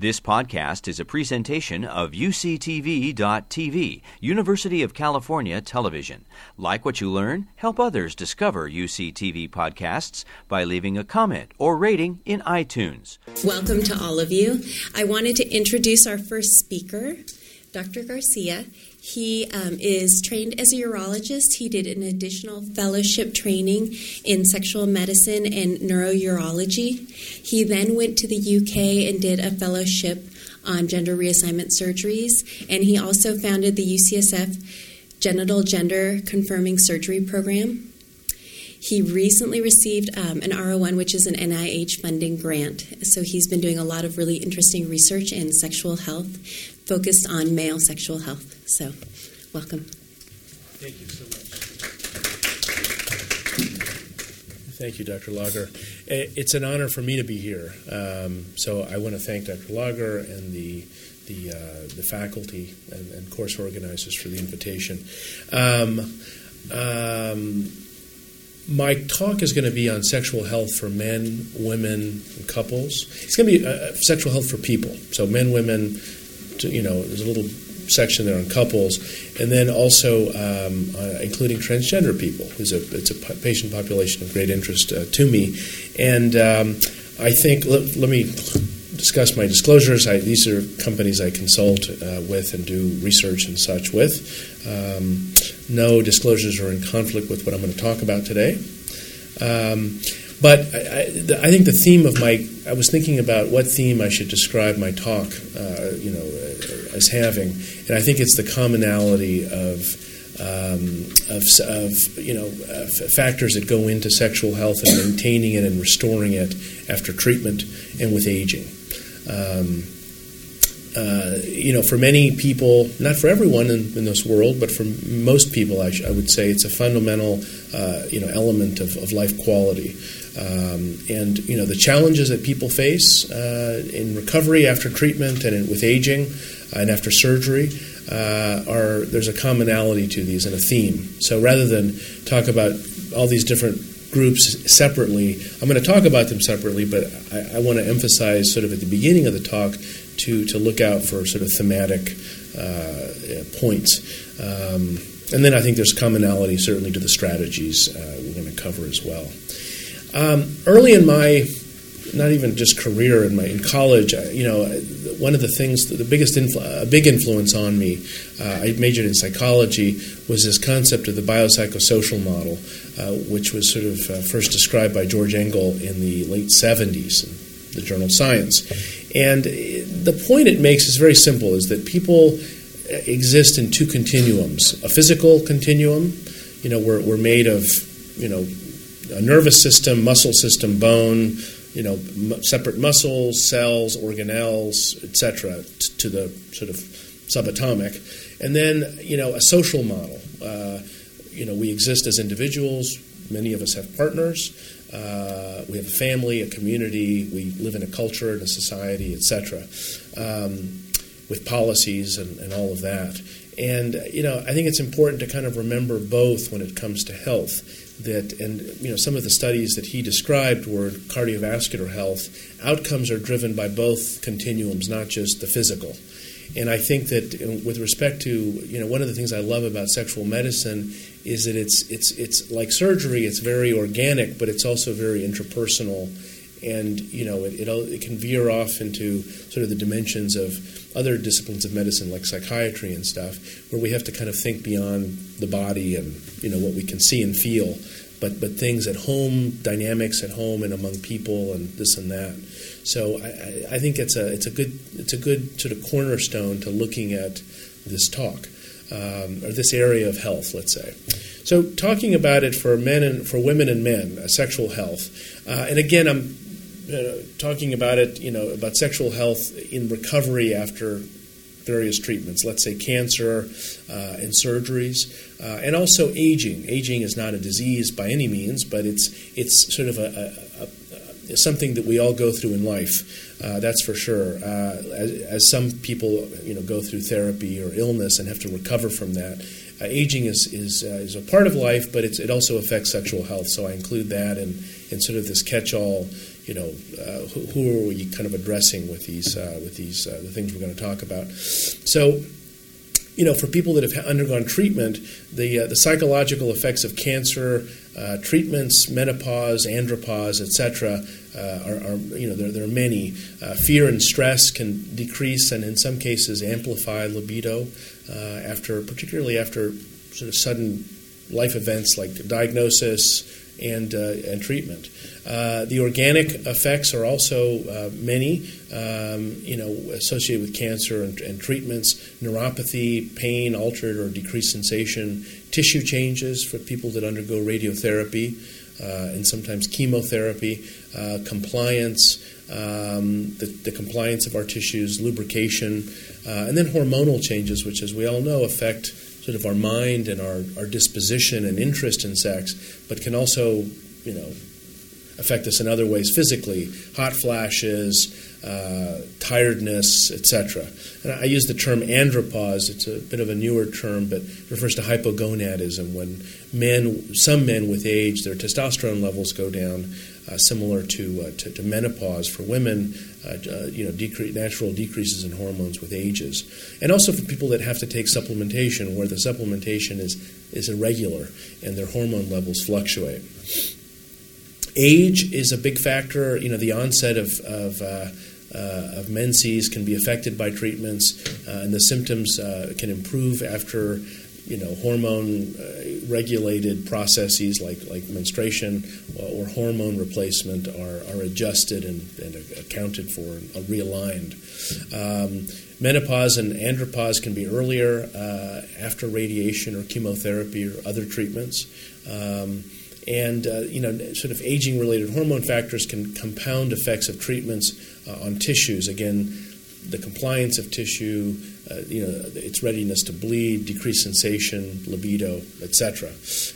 This podcast is a presentation of UCTV.tv, University of California Television. Like what you learn, help others discover UCTV podcasts by leaving a comment or rating in iTunes. Welcome to all of you. I wanted to introduce our first speaker, Dr. Garcia. He um, is trained as a urologist. He did an additional fellowship training in sexual medicine and neurourology. He then went to the UK and did a fellowship on gender reassignment surgeries, and he also founded the UCSF Genital Gender Confirming Surgery Program. He recently received um, an R01, which is an NIH funding grant. So he's been doing a lot of really interesting research in sexual health, focused on male sexual health. So, welcome. Thank you so much. Thank you, Dr. Lager. It's an honor for me to be here. Um, so I want to thank Dr. Lager and the the, uh, the faculty and, and, course organizers for the invitation. Um, um, my talk is going to be on sexual health for men, women, and couples. It's going to be uh, sexual health for people. So men, women, you know, there's a little section there on couples, and then also um, uh, including transgender people. It's a, it's a patient population of great interest uh, to me. And um, I think, let, let, me discuss my disclosures. I, these are companies I consult uh, with and do research and such with. Um, no disclosures are in conflict with what I'm going to talk about today. But I, I, think the theme of my, I was thinking about what theme I should describe my talk, uh, you know, uh, as having, and I think it's the commonality of, um, of, of, you know, factors that go into sexual health and maintaining it and restoring it after treatment and with aging. Um, uh, you know, for many people, not for everyone in, in this world, but for most people, I, sh- I would say it's a fundamental, uh, you know, element of, of life quality. Um, and you know the challenges that people face uh, in recovery after treatment and in, with aging and after surgery uh, are there's a commonality to these and a theme. So rather than talk about all these different groups separately, I'm going to talk about them separately, but I, I want to emphasize sort of at the beginning of the talk to to look out for sort of thematic uh, points. Um, and then I think there's commonality certainly to the strategies uh, we're going to cover as well. Um, early in my, not even just career in my in college, you know, one of the things, the biggest influ- a big influence on me, uh, I majored in psychology, was this concept of the biopsychosocial model, uh, which was sort of uh, first described by George Engel in the late 70s in the journal Science. And the point it makes is very simple: is that people exist in two continuums, a physical continuum, you know, we're, we're made of, you know, a nervous system, muscle system, bone, you know, m- separate muscles, cells, organelles, etc., t- to the sort of subatomic, and then you know a social model. Uh, you know, we exist as individuals. Many of us have partners. Uh, we have a family, a community. We live in a culture, in a society, etc. Um, with policies and, and all of that. And you know, I think it's important to kind of remember both when it comes to health that, and you know, some of the studies that he described were cardiovascular health. Outcomes are driven by both continuums, not just the physical. And I think that, uh, with respect to, you know, one of the things I love about sexual medicine is that it's it's it's like surgery. It's very organic, but it's also very interpersonal, and you know, it it, it can veer off into sort of the dimensions of other disciplines of medicine like psychiatry and stuff, where we have to kind of think beyond the body and you know what we can see and feel, but but things at home, dynamics at home and among people, and this and that. So I, I think it's a it's a good it's a good sort of cornerstone to looking at this talk um, or this area of health, let's say. So talking about it for men and for women and men, uh, sexual health, uh, and again I'm uh, talking about it, you know, about sexual health in recovery after various treatments, let's say cancer uh, and surgeries, uh, and also aging. Aging is not a disease by any means, but it's it's sort of a, a, a something that we all go through in life. Uh, that's for sure. Uh, as, as, some people, you know, go through therapy or illness and have to recover from that. Uh, aging is is is a part of life, but it also affects sexual health. So I include that in in sort of this catch-all you know, uh, who, who, are we kind of addressing with these uh, with these uh, the things we're going to talk about. So you know, for people that have undergone treatment, the uh, the psychological effects of cancer, uh, treatments, menopause, andropause, etc., uh, are, are, you know there, there are many. Fear and stress can decrease and in some cases amplify libido after, particularly after sort of sudden life events like diagnosis and uh, and treatment. Uh, the organic effects are also uh, many, um, you know, associated with cancer and, and, treatments, neuropathy, pain, altered or decreased sensation, tissue changes for people that undergo radiotherapy uh, and sometimes chemotherapy, uh, compliance, um, the, the, compliance of our tissues, lubrication, uh, and then hormonal changes, which, as we all know, affect sort of our mind and our, our disposition and interest in sex, but can also, you know, affect us in other ways physically, hot flashes, uh, tiredness, etc. And I use the term andropause. It's a bit of a newer term, but refers to hypogonadism when men, some men with age, their testosterone levels go down, similar to, uh, to, to menopause for women. Uh, uh, you know, decre- natural decreases in hormones with ages, and also for people that have to take supplementation, where the supplementation is is irregular and their hormone levels fluctuate. Age is a big factor. You know, the onset of, of uh, uh, of menses can be affected by treatments, uh, and the symptoms uh, can improve after you know hormone uh, regulated processes like like menstruation or hormone replacement are, are adjusted and, and accounted for and realigned. Um, menopause and andropause can be earlier uh, after radiation or chemotherapy or other treatments. Um, and uh, you know, sort of aging-related hormone factors can compound effects of treatments uh, on tissues. Again, the compliance of tissue, uh, you know, its readiness to bleed, decreased sensation, libido, etc.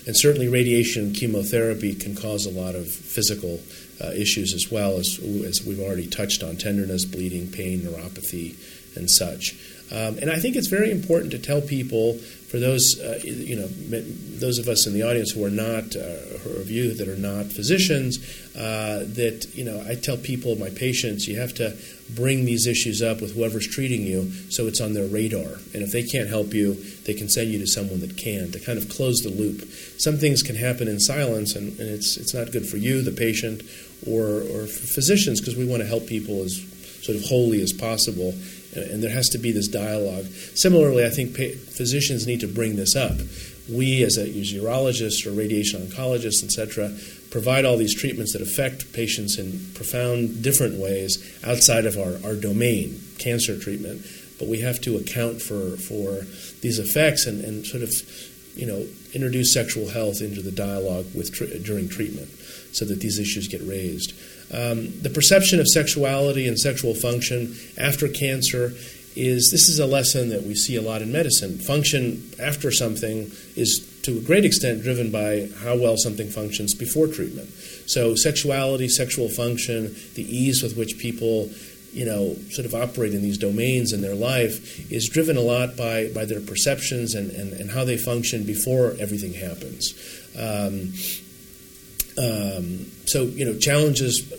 And certainly, radiation chemotherapy can cause a lot of physical uh, issues as well as as we've already touched on: tenderness, bleeding, pain, neuropathy, and such. Um, and I think it's very important to tell people for those, uh, you know, those of us in the audience who are not, uh, of you that are not physicians, uh, that you know, I tell people, my patients, you have to bring these issues up with whoever's treating you, so it's on their radar. And if they can't help you, they can send you to someone that can to kind of close the loop. Some things can happen in silence, and, and it's it's not good for you, the patient, or or for physicians because we want to help people as sort of wholly as possible and there has to be this dialogue. Similarly, I think physicians need to bring this up. We, as, a, as urologists or radiation oncologists, etc., provide all these treatments that affect patients in profound, different ways outside of our, our domain, cancer treatment. But we have to account for, for these effects and, and sort of, you know, introduce sexual health into the dialogue with during treatment so that these issues get raised. Um, the perception of sexuality and sexual function after cancer is this is a lesson that we see a lot in medicine. Function after something is to a great extent driven by how well something functions before treatment. So sexuality, sexual function, the ease with which people you know, sort of operate in these domains in their life is driven a lot by, by their perceptions and, and, and how they function before everything happens. Um, um, so, you know, challenges,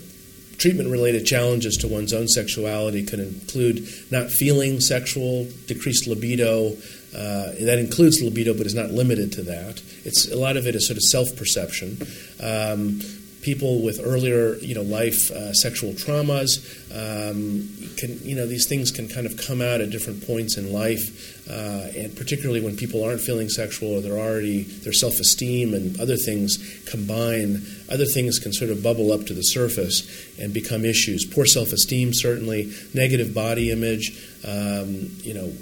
treatment related challenges to one's own sexuality could include not feeling sexual, decreased libido. Uh, that includes libido, but is not limited to that. It's a lot of it is sort of self perception. Um, people with earlier, you know, life uh, sexual traumas. Um, can you know these things can kind of come out at different points in life, uh, and particularly when people aren't feeling sexual or they're already their self-esteem and other things combine. Other things can sort of bubble up to the surface and become issues. Poor self-esteem, certainly, negative body image. Um, you know.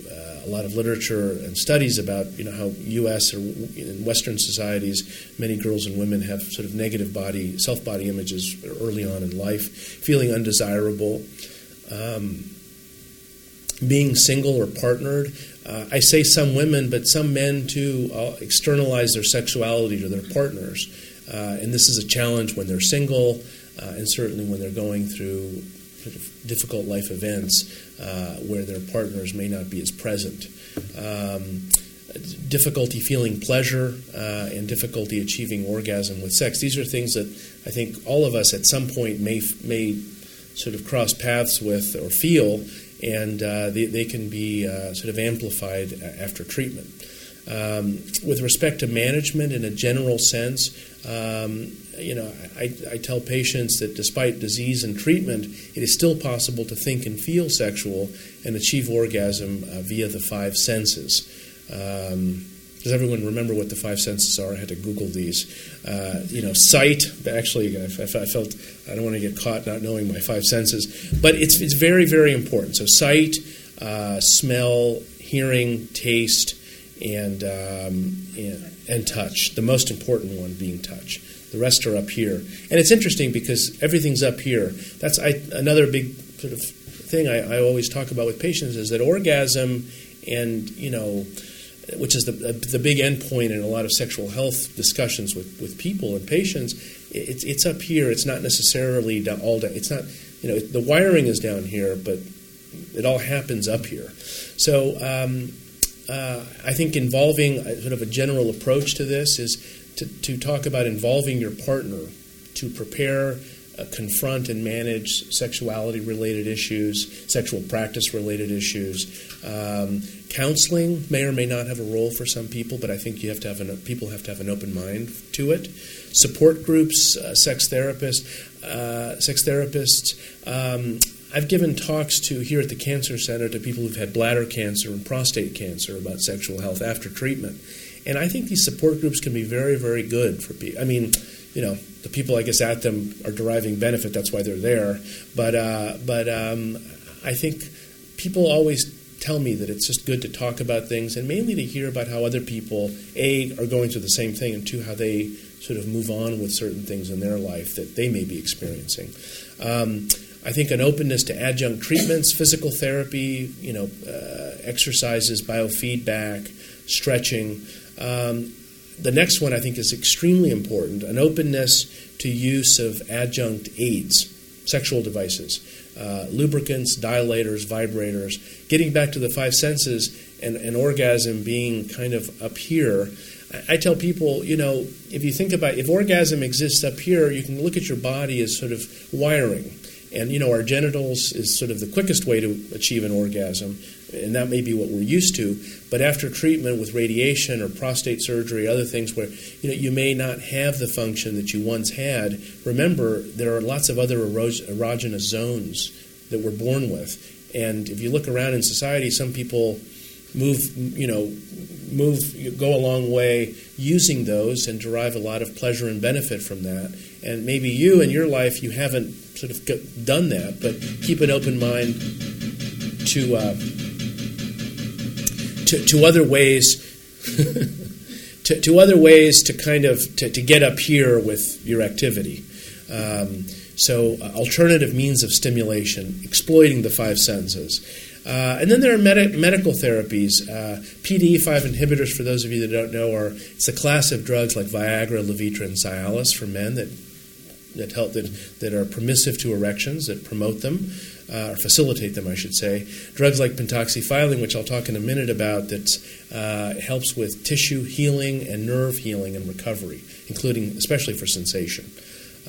A lot of literature and studies about you know how U.S. or in Western societies, many girls and women have sort of negative body, self body images early on in life, feeling undesirable, um, being single or partnered. Uh, I say some women, but some men too uh, externalize their sexuality to their partners, uh, and this is a challenge when they're single, uh, and certainly when they're going through sort of difficult life events uh, where their partners may not be as present. Um, difficulty feeling pleasure, uh, and difficulty achieving orgasm with sex. These are things that I think all of us at some point may may sort of cross paths with or feel, and uh, they, they can be uh, sort of amplified after treatment. Um, with respect to management in a general sense, um, you know, I, I, tell patients that despite disease and treatment, it is still possible to think and feel sexual and achieve orgasm uh, via the five senses. Um, does everyone remember what the five senses are? I had to Google these. Uh, you know, sight. Actually, I, I, felt I don't want to get caught not knowing my five senses, but it's it's very very important. So sight, uh, smell, hearing, taste, and, um, and and touch. The most important one being touch. The rest are up here, and it's interesting because everything's up here. That's I, another big sort of thing I, I always talk about with patients is that orgasm and you know which is the, the big endpoint in a lot of sexual health discussions with, with people and patients, it's, it's up here. It's not necessarily all down. It's not, you know, the wiring is down here, but it all happens up here. So um, uh, I think involving sort of a general approach to this is to, to talk about involving your partner to prepare uh, confront and manage sexuality related issues, sexual practice related issues. Um, counseling may or may not have a role for some people, but I think you have to have an, people have to have an open mind to it. Support groups, uh, sex therapists, uh, sex therapists. Um, I've given talks to here at the Cancer Center to people who've had bladder cancer and prostate cancer about sexual health after treatment, and I think these support groups can be very, very good for people. I mean, you know, the people I guess at them are deriving benefit. That's why they're there. But uh, but um, I think people always tell me that it's just good to talk about things and mainly to hear about how other people a are going through the same thing and two how they sort of move on with certain things in their life that they may be experiencing. Um, I think an openness to adjunct treatments, physical therapy, you know, uh, exercises, biofeedback, stretching. Um, the next one I think is extremely important an openness to use of adjunct aids, sexual devices, uh, lubricants, dilators, vibrators. Getting back to the five senses and, and orgasm being kind of up here. I, I tell people, you know, if you think about if orgasm exists up here, you can look at your body as sort of wiring. And you know, our genitals is sort of the quickest way to achieve an orgasm and that may be what we're used to. But after treatment with radiation or prostate surgery, other things where you know you may not have the function that you once had, remember there are lots of other erogenous zones that we're born with. And if you look around in society, some people move, you know, move, go a long way using those and derive a lot of pleasure and benefit from that. And maybe you in your life you haven't sort of done that, but keep an open mind to. Uh, to, to other ways to, to, other ways to kind of to, to, get up here with your activity. Um, so uh, alternative means of stimulation, exploiting the five senses. Uh, and then there are med- medical therapies. Uh, PDE5 inhibitors, for those of you that don't know, are it's a class of drugs like Viagra, Levitra, and Cialis for men that that help that, that are permissive to erections that promote them uh, or facilitate them, I should say. Drugs like pentoxifylline, which I'll talk in a minute about, that uh, helps with tissue healing and nerve healing and recovery, including especially for sensation.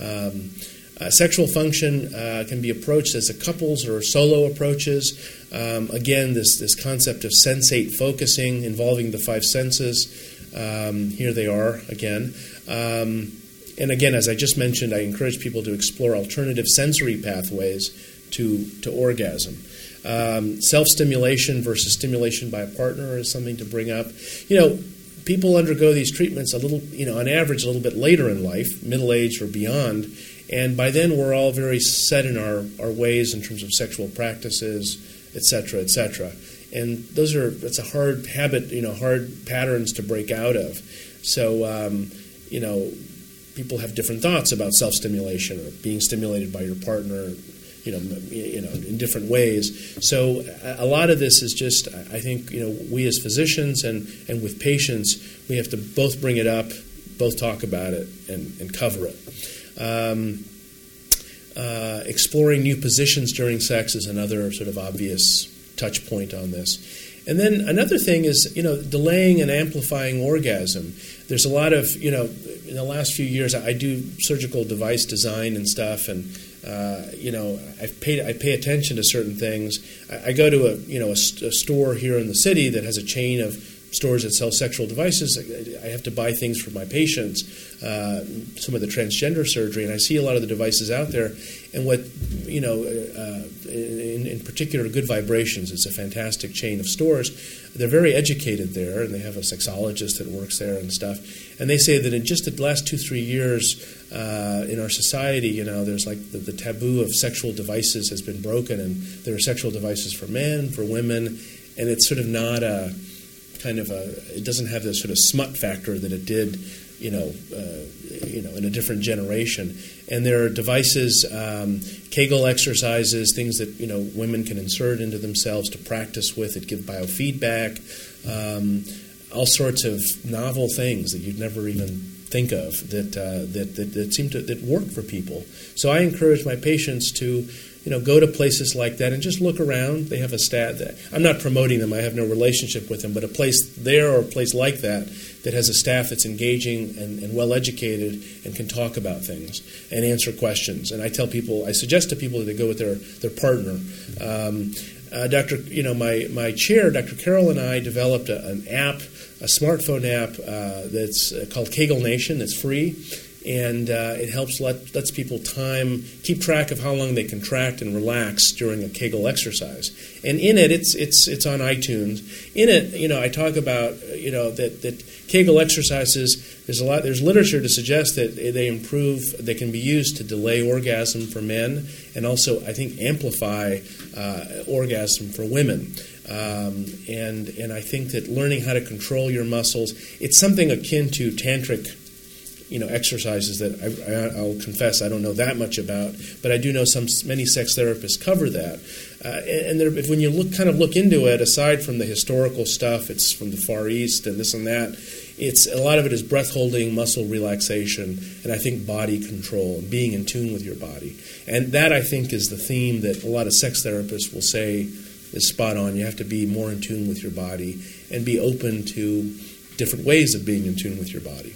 Um, uh, sexual function uh, can be approached as a couples or solo approaches. Um, again, this, this concept of sensate focusing involving the five senses. Um, here they are again. Um, and again, as I just mentioned, I encourage people to explore alternative sensory pathways to, to orgasm. Um, Self stimulation versus stimulation by a partner is something to bring up. You know, people undergo these treatments a little, you know, on average, a little bit later in life, middle age or beyond. And by then, we're all very set in our, our ways in terms of sexual practices, et cetera, et cetera. And those are, that's a hard habit, you know, hard patterns to break out of. So, um, you know, people have different thoughts about self stimulation or being stimulated by your partner you know, you know, in different ways. So a lot of this is just, I think, you know, we as physicians and, and with patients, we have to both bring it up, both talk about it, and, and cover it. Um, uh, exploring new positions during sex is another sort of obvious touch point on this. And then another thing is, you know, delaying and amplifying orgasm. There's a lot of, you know, in the last few years, I do surgical device design and stuff, and uh, you know, I pay I pay attention to certain things. I, I go to a you know a, a, store here in the city that has a chain of stores that sell sexual devices. I have to buy things for my patients, uh, some of the transgender surgery, and I see a lot of the devices out there. And what you know, uh, in, in, particular, Good Vibrations. It's a fantastic chain of stores. They're very educated there, and they have a sexologist that works there and stuff. And they say that in just the last two three years uh, in our society, you know, there's like the, the taboo of sexual devices has been broken, and there are sexual devices for men, for women, and it's sort of not a kind of a it doesn't have the sort of smut factor that it did you know uh, you know in a different generation. And there are devices um, kegel exercises things that you know women can insert into themselves to practice with it give biofeedback um, all sorts of novel things that you'd never even think of that, uh, that, that, that seem to that work for people so i encourage my patients to you know, go to places like that and just look around. They have a staff. That, I'm not promoting them. I have no relationship with them, but a place there or a place like that that has a staff that's engaging and, and well educated and can talk about things and answer questions. And I tell people, I suggest to people that they go with their their partner. Um, uh, Dr. You know, my my chair, Dr. Carroll and I developed a, an app, a smartphone app uh, that's uh, called Kegel Nation. That's free and uh, it helps let lets people time keep track of how long they contract and relax during a Kegel exercise. And in it, it's it's it's on iTunes. In it, you know, I talk about you know that that Kegel exercises. There's a lot. There's literature to suggest that they improve. They can be used to delay orgasm for men, and also I think amplify uh, orgasm for women. Um, and and I think that learning how to control your muscles, it's something akin to tantric you know exercises that I, will confess I don't know that much about, but I do know some many sex therapists cover that. Uh, and there, when you look kind of look into it, aside from the historical stuff, it's from the Far East and this and that. It's a lot of it is breath holding, muscle relaxation, and I think body control and being in tune with your body. And that I think is the theme that a lot of sex therapists will say is spot on. You have to be more in tune with your body and be open to different ways of being in tune with your body.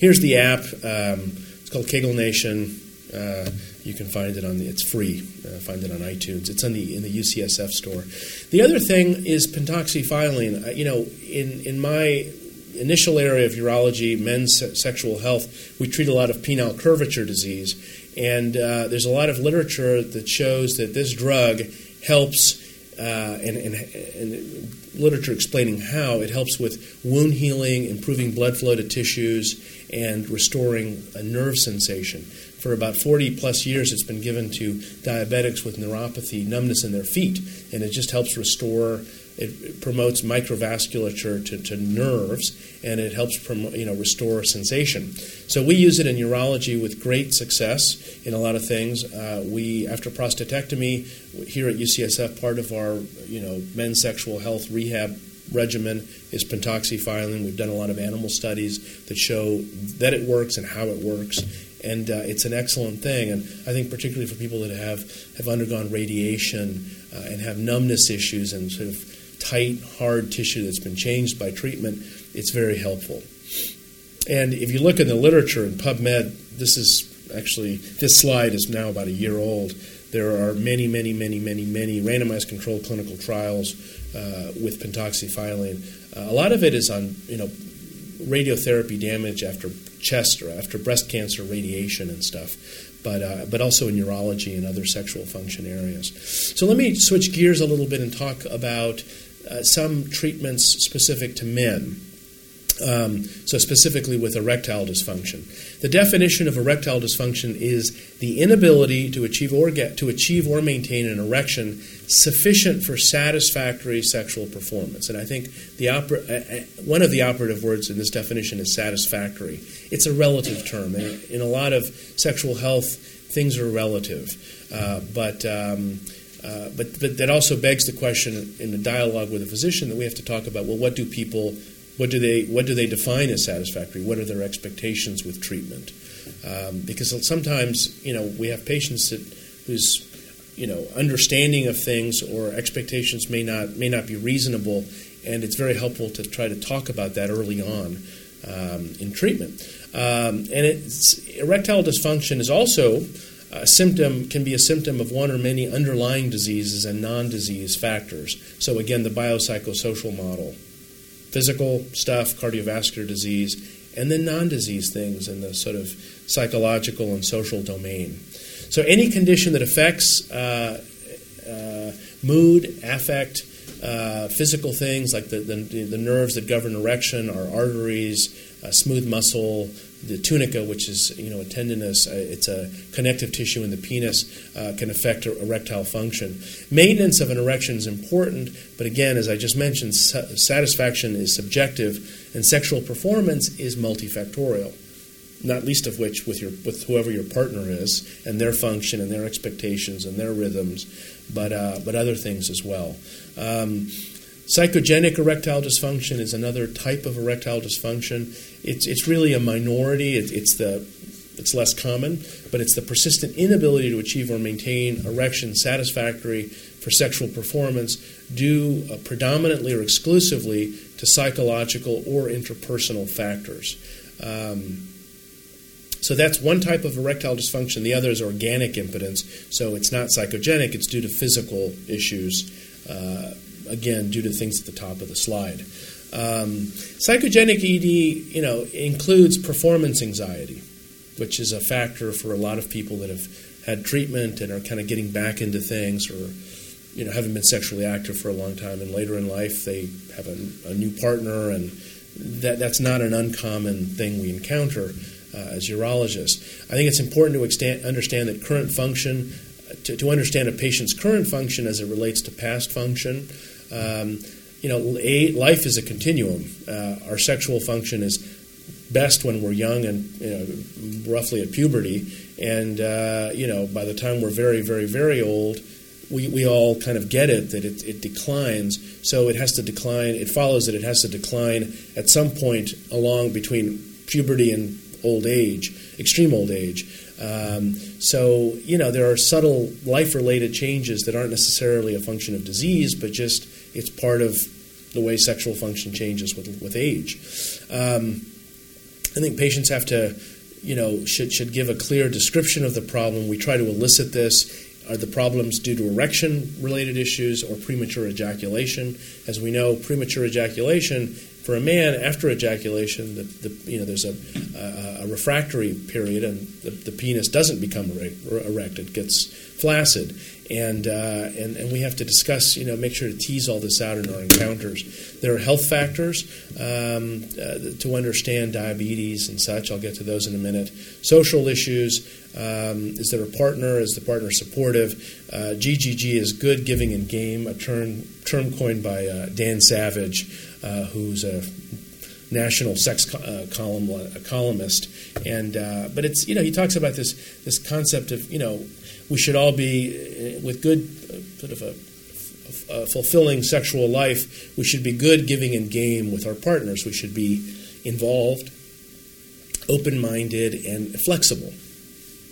Here's the app. Um, it's called Kegel Nation. Uh, you can find it on the. It's free. Uh, find it on iTunes. It's on the in the UCSF store. The other thing is pentoxifylline. Uh, you know, in in my initial area of urology, men's se- sexual health, we treat a lot of penile curvature disease, and uh, there's a lot of literature that shows that this drug helps. Uh, and, and, and literature explaining how it helps with wound healing, improving blood flow to tissues, and restoring a nerve sensation. For about 40 plus years, it's been given to diabetics with neuropathy, numbness in their feet, and it just helps restore. It promotes microvasculature to, to nerves, and it helps you know restore sensation. So we use it in urology with great success in a lot of things. Uh, we after prostatectomy here at UCSF, part of our you know men's sexual health rehab regimen is pentoxifylline. We've done a lot of animal studies that show that it works and how it works. And uh, it's an excellent thing. And I think, particularly for people that have, have undergone radiation uh, and have numbness issues and sort of tight, hard tissue that's been changed by treatment, it's very helpful. And if you look in the literature in PubMed, this is actually, this slide is now about a year old. There are many, many, many, many, many randomized controlled clinical trials uh, with pentoxifylline. Uh, a lot of it is on you know radiotherapy damage after chest or after breast cancer radiation and stuff, but uh, but also in urology and other sexual function areas. So let me switch gears a little bit and talk about uh, some treatments specific to men. Um, so, specifically with erectile dysfunction. The definition of erectile dysfunction is the inability to achieve or, get, to achieve or maintain an erection sufficient for satisfactory sexual performance. And I think the oper- uh, uh, one of the operative words in this definition is satisfactory. It's a relative term. And in a lot of sexual health, things are relative. Uh, but. Um, uh, but, but that also begs the question in the dialogue with a physician that we have to talk about well, what do people what do they what do they define as satisfactory? What are their expectations with treatment? Um, because sometimes you know we have patients that whose you know understanding of things or expectations may not may not be reasonable, and it's very helpful to try to talk about that early on um, in treatment. Um, and erectile dysfunction is also a symptom can be a symptom of one or many underlying diseases and non-disease factors. So again, the biopsychosocial model, physical stuff, cardiovascular disease, and then non-disease things in the sort of psychological and social domain. So any condition that affects uh, uh, mood, affect, uh, physical things like the, the, the, nerves that govern erection, our arteries, uh, smooth muscle, the tunica, which is you know a tendinous, uh, it's a connective tissue in the penis, uh, can affect erectile function. Maintenance of an erection is important, but again, as I just mentioned, satisfaction is subjective, and sexual performance is multifactorial. Not least of which with your with whoever your partner is and their function and their expectations and their rhythms, but uh, but other things as well. Um, Psychogenic erectile dysfunction is another type of erectile dysfunction. It's, it's really a minority. It, it's, the, it's less common, but it's the persistent inability to achieve or maintain erection satisfactory for sexual performance due uh, predominantly or exclusively to psychological or interpersonal factors. Um, so that's one type of erectile dysfunction. The other is organic impotence. So it's not psychogenic, it's due to physical issues. Uh, again, due to things at the top of the slide. Um, psychogenic ED, you know, includes performance anxiety, which is a factor for a lot of people that have had treatment and are kind of getting back into things or you know haven't been sexually active for a long time and later in life they have a, a new partner and that that's not an uncommon thing we encounter uh, as urologists. I think it's important to understand that current function to, to understand a patient's current function as it relates to past function um, you know, a, life is a continuum. Uh, our sexual function is best when we're young and you know, roughly at puberty, and uh, you know, by the time we're very, very, very old, we, we all kind of get it that it, it declines. So it has to decline. It follows that it has to decline at some point along between puberty and old age, extreme old age. Um, so, you know, there are subtle life related changes that aren't necessarily a function of disease, but just it's part of the way sexual function changes with, with age. Um, I think patients have to, you know, should, should give a clear description of the problem. We try to elicit this. Are the problems due to erection related issues or premature ejaculation? As we know, premature ejaculation for a man, after ejaculation, the, the, you know, there's a, a, a refractory period, and the, the, penis doesn't become erect; it gets flaccid, and, uh, and and we have to discuss, you know, make sure to tease all this out in our encounters. There are health factors um, uh, to understand diabetes and such. I'll get to those in a minute. Social issues: um, is there a partner? Is the partner supportive? Uh, GGG is good, giving, and game, a term term coined by uh, Dan Savage uh, who's a national sex co- uh, column columnist, and uh, but it's you know he talks about this this concept of you know we should all be uh, with good uh, sort of a, a, fulfilling sexual life. We should be good, giving, and game with our partners. We should be involved, open minded, and flexible,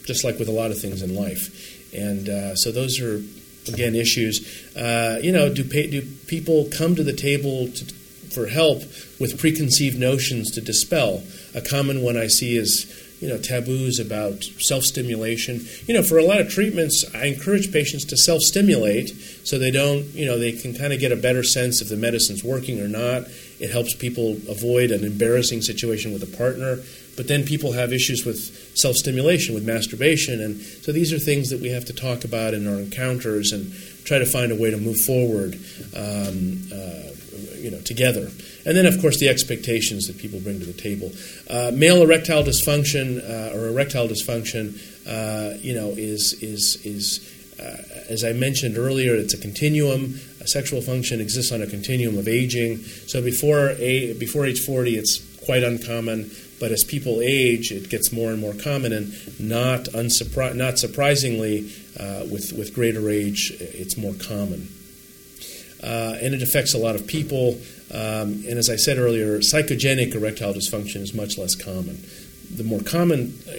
just like with a lot of things in life. And uh, so those are again issues. Uh, you know, do pay, do people come to the table to, for help with preconceived notions to dispel. A common one I see is you know taboos about self-stimulation. You know, for a lot of treatments, I encourage patients to self-stimulate so they don't, you know, they can kind of get a better sense if the medicine's working or not. It helps people avoid an embarrassing situation with a partner. But then people have issues with self-stimulation, with masturbation, and so these are things that we have to talk about in our encounters and try to find a way to move forward. Um, uh, you know, together. And then, of course, the expectations that people bring to the table. Uh, male erectile dysfunction uh, or erectile dysfunction, uh, you know, is is is uh, as I mentioned earlier, it's a continuum. A sexual function exists on a continuum of aging. So before a, before age 40, it's quite uncommon. But as people age, it gets more and more common, and not unsurpri- not surprisingly, uh, with with greater age, it's more common and it affects a lot of people. Um, and as I said earlier, psychogenic erectile dysfunction is much less common. The more common uh,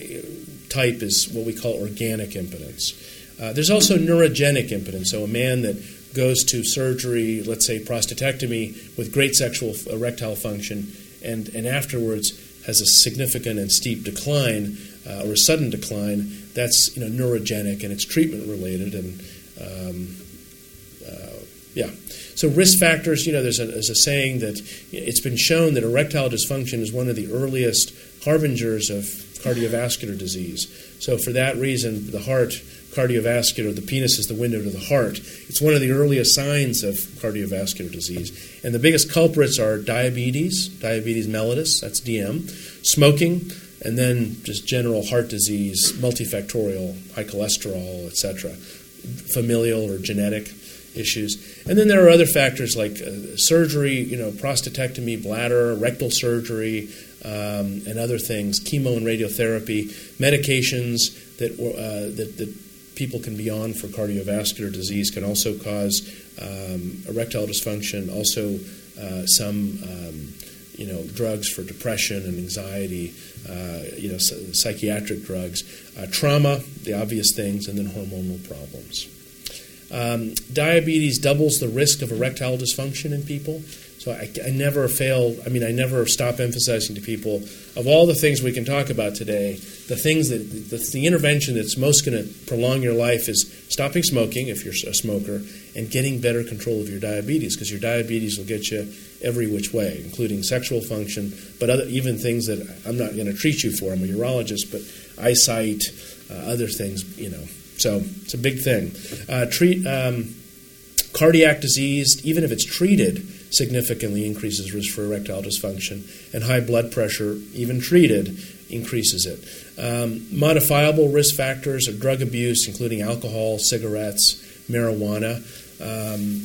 type is what we call organic impotence. Uh, there's also neurogenic impotence, so a man that goes to surgery, let's say prostatectomy, with great sexual erectile function, and, and afterwards has a significant and steep decline uh, or a sudden decline, that's you know neurogenic and it's treatment related and um, uh, yeah. So risk factors, you know, there's a, there's a saying that it's been shown that erectile dysfunction is one of the earliest harbingers of cardiovascular disease. So for that reason, the heart, cardiovascular, the penis is the window to the heart. It's one of the earliest signs of cardiovascular disease. And the biggest culprits are diabetes, diabetes mellitus, that's DM, smoking, and then just general heart disease, multifactorial, high cholesterol, etc., familial or genetic issues. And then there are other factors like uh, surgery, you know, prostatectomy, bladder, rectal surgery, um, and other things, chemo and radiotherapy, medications that, uh, that, that, people can be on for cardiovascular disease can also cause um, erectile dysfunction, also uh, some. Um, you know, drugs for depression and anxiety, uh, you know, psychiatric drugs, uh, trauma, the obvious things, and then hormonal problems. Um, diabetes doubles the risk of erectile dysfunction in people. So I, I, never fail, I mean, I never stop emphasizing to people of all the things we can talk about today, the things that, the, the intervention that's most going to prolong your life is stopping smoking if you're a smoker and getting better control of your diabetes because your diabetes will get you every which way, including sexual function, but other, even things that I'm not going to treat you for. I'm a urologist, but eyesight, uh, other things, you know, so it's a big thing. Uh, treat um, cardiac disease, even if it's treated, significantly increases risk for erectile dysfunction, and high blood pressure, even treated, increases it. Um, modifiable risk factors are drug abuse, including alcohol, cigarettes, marijuana. Um,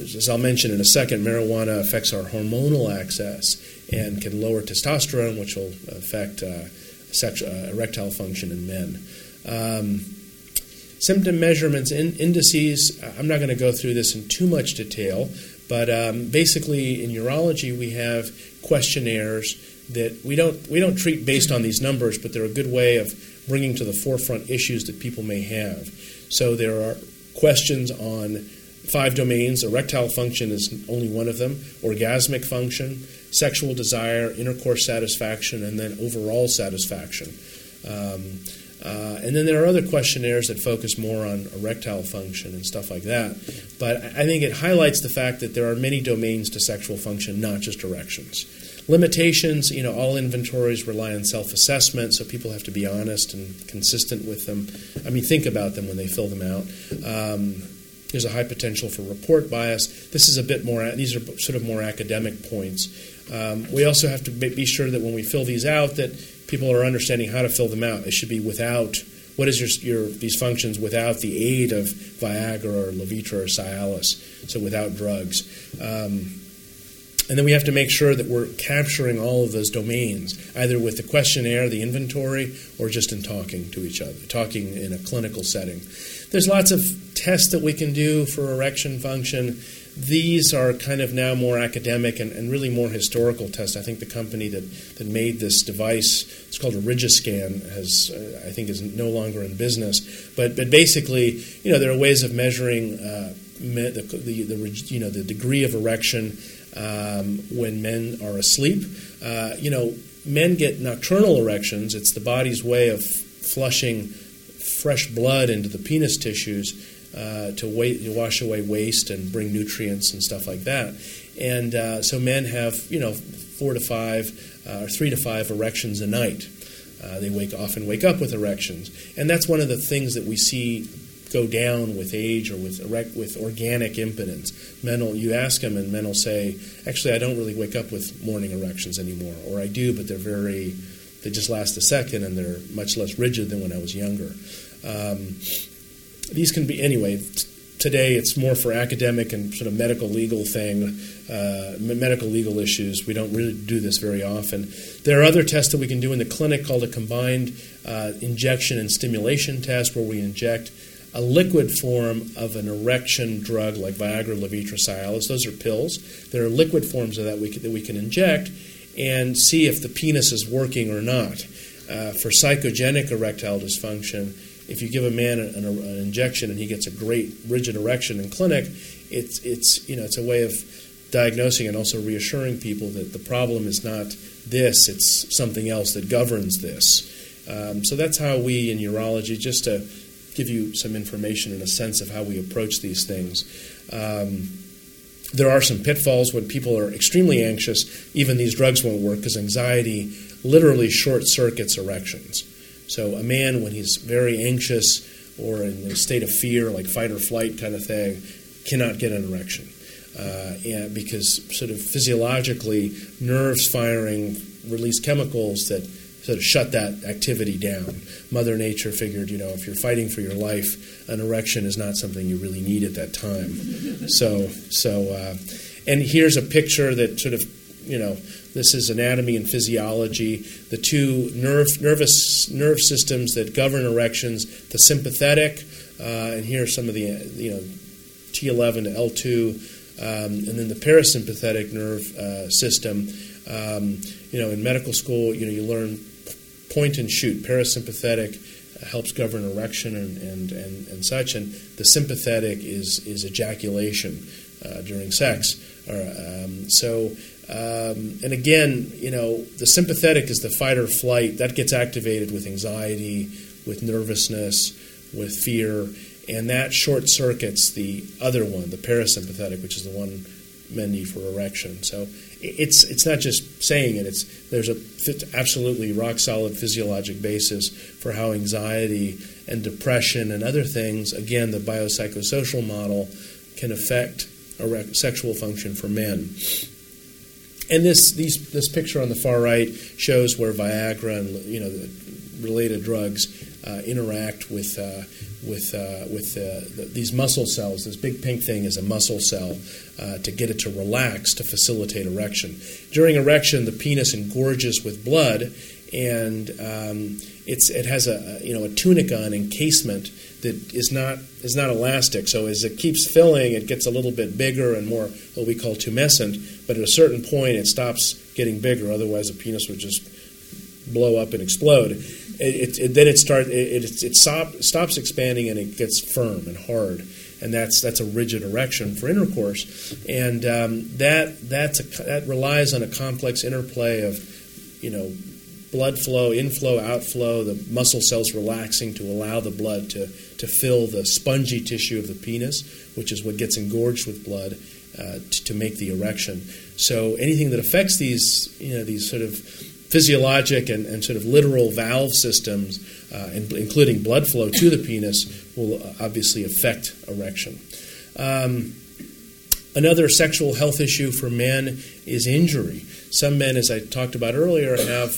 as I'll mention in a second, marijuana affects our hormonal axis and can lower testosterone, which will affect uh, sex, uh, erectile function in men. Um, Symptom measurements, in, indices, I'm not going to go through this in too much detail, but um, basically in urology we have questionnaires that we don't, we don't treat based on these numbers, but they're a good way of bringing to the forefront issues that people may have. So there are questions on five domains. Erectile function is only one of them, orgasmic function, sexual desire, intercourse satisfaction, and then overall satisfaction. Um, uh, and then there are other questionnaires that focus more on erectile function and stuff like that. But I think it highlights the fact that there are many domains to sexual function, not just erections. Limitations, you know, all inventories rely on self assessment, so people have to be honest and consistent with them. I mean, think about them when they fill them out. Um, there's a high potential for report bias. This is a bit more, these are sort of more academic points. Um, we also have to be sure that when we fill these out, that people are understanding how to fill them out. It should be without what is your, your these functions without the aid of Viagra or Levitra or Cialis, so without drugs. Um, and then we have to make sure that we're capturing all of those domains, either with the questionnaire, the inventory, or just in talking to each other, talking in a clinical setting. There's lots of tests that we can do for erection function these are kind of now more academic and, and, really more historical tests. I think the company that, that made this device, it's called Origiscan, has uh, I think is no longer in business. But but basically, you know, there are ways of measuring uh, the, the, the, you know the degree of erection um, when men are asleep. Uh, you know, men get nocturnal erections. It's the body's way of flushing fresh blood into the penis tissues uh, to, wait, wash away waste and bring nutrients and stuff like that. And uh, so men have, you know, four to five uh, or three to five erections a night. Uh, they wake often wake up with erections, and that's one of the things that we see go down with age or with erect, with organic impotence. Men will, you ask them, and men will say, "Actually, I don't really wake up with morning erections anymore, or I do, but they're very, they just last a second, and they're much less rigid than when I was younger." Um, these can be anyway. T- today, it's more for academic and sort of medical legal thing, uh, medical legal issues. We don't really do this very often. There are other tests that we can do in the clinic called a combined uh, injection and stimulation test, where we inject a liquid form of an erection drug like Viagra, Levitra, Cialis. Those are pills. There are liquid forms of that we that we can inject and see if the penis is working or not. Uh, for psychogenic erectile dysfunction, if you give a man an, an, injection and he gets a great rigid erection in clinic, it's it's you know it's a way of diagnosing and also reassuring people that the problem is not this; it's something else that governs this. Um, so that's how we in urology, just to give you some information and a sense of how we approach these things. Um, there are some pitfalls when people are extremely anxious. Even these drugs won't work because anxiety literally short circuits erections. So a man, when he's very anxious or in a state of fear, like fight or flight kind of thing, cannot get an erection. Uh, because sort of physiologically, nerves firing release chemicals that sort of shut that activity down. Mother Nature figured, you know, if you're fighting for your life, an erection is not something you really need at that time. so, so, uh, and here's a picture that sort of, you know, this is anatomy and physiology. The two nerve, nervous nerve systems that govern erections: the sympathetic, uh, and here are some of the you know T11 to L2, um, and then the parasympathetic nerve uh, system. Um, you know, in medical school, you know, you learn point and shoot. Parasympathetic helps govern erection and, and, and, and, such, and the sympathetic is is ejaculation uh, during sex. Um, so um, and again, you know, the sympathetic is the fight or flight. That gets activated with anxiety, with nervousness, with fear, and that short circuits the other one, the parasympathetic, which is the one men need for erection. So it's it's not just saying it. It's there's a absolutely rock solid physiologic basis for how anxiety and depression and other things, again, the biopsychosocial model, can affect erect, sexual function for men. And this these, this picture on the far right shows where Viagra and you know the related drugs uh, interact with uh, with uh, with uh, the, these muscle cells. This big pink thing is a muscle cell uh, to get it to relax to facilitate erection. During erection, the penis engorges with blood, and um, it's it has a, you know a tunica, an encasement that is not is not elastic. So as it keeps filling, it gets a little bit bigger and more what we call tumescent. But at a certain point, it stops getting bigger. Otherwise, the penis would just blow up and explode. It, it, then it starts it, it, stop, stops expanding and it gets firm and hard, and that's that's a rigid erection for intercourse, and um, that that's a, that relies on a complex interplay of you know blood flow, inflow, outflow, the muscle cells relaxing to allow the blood to, to fill the spongy tissue of the penis, which is what gets engorged with blood uh, to, to, make the erection. So anything that affects these, you know, these sort of physiologic and, and sort of literal valve systems, uh, including blood flow to the penis, will obviously affect erection. Um, another sexual health issue for men is injury. Some men, as I talked about earlier, have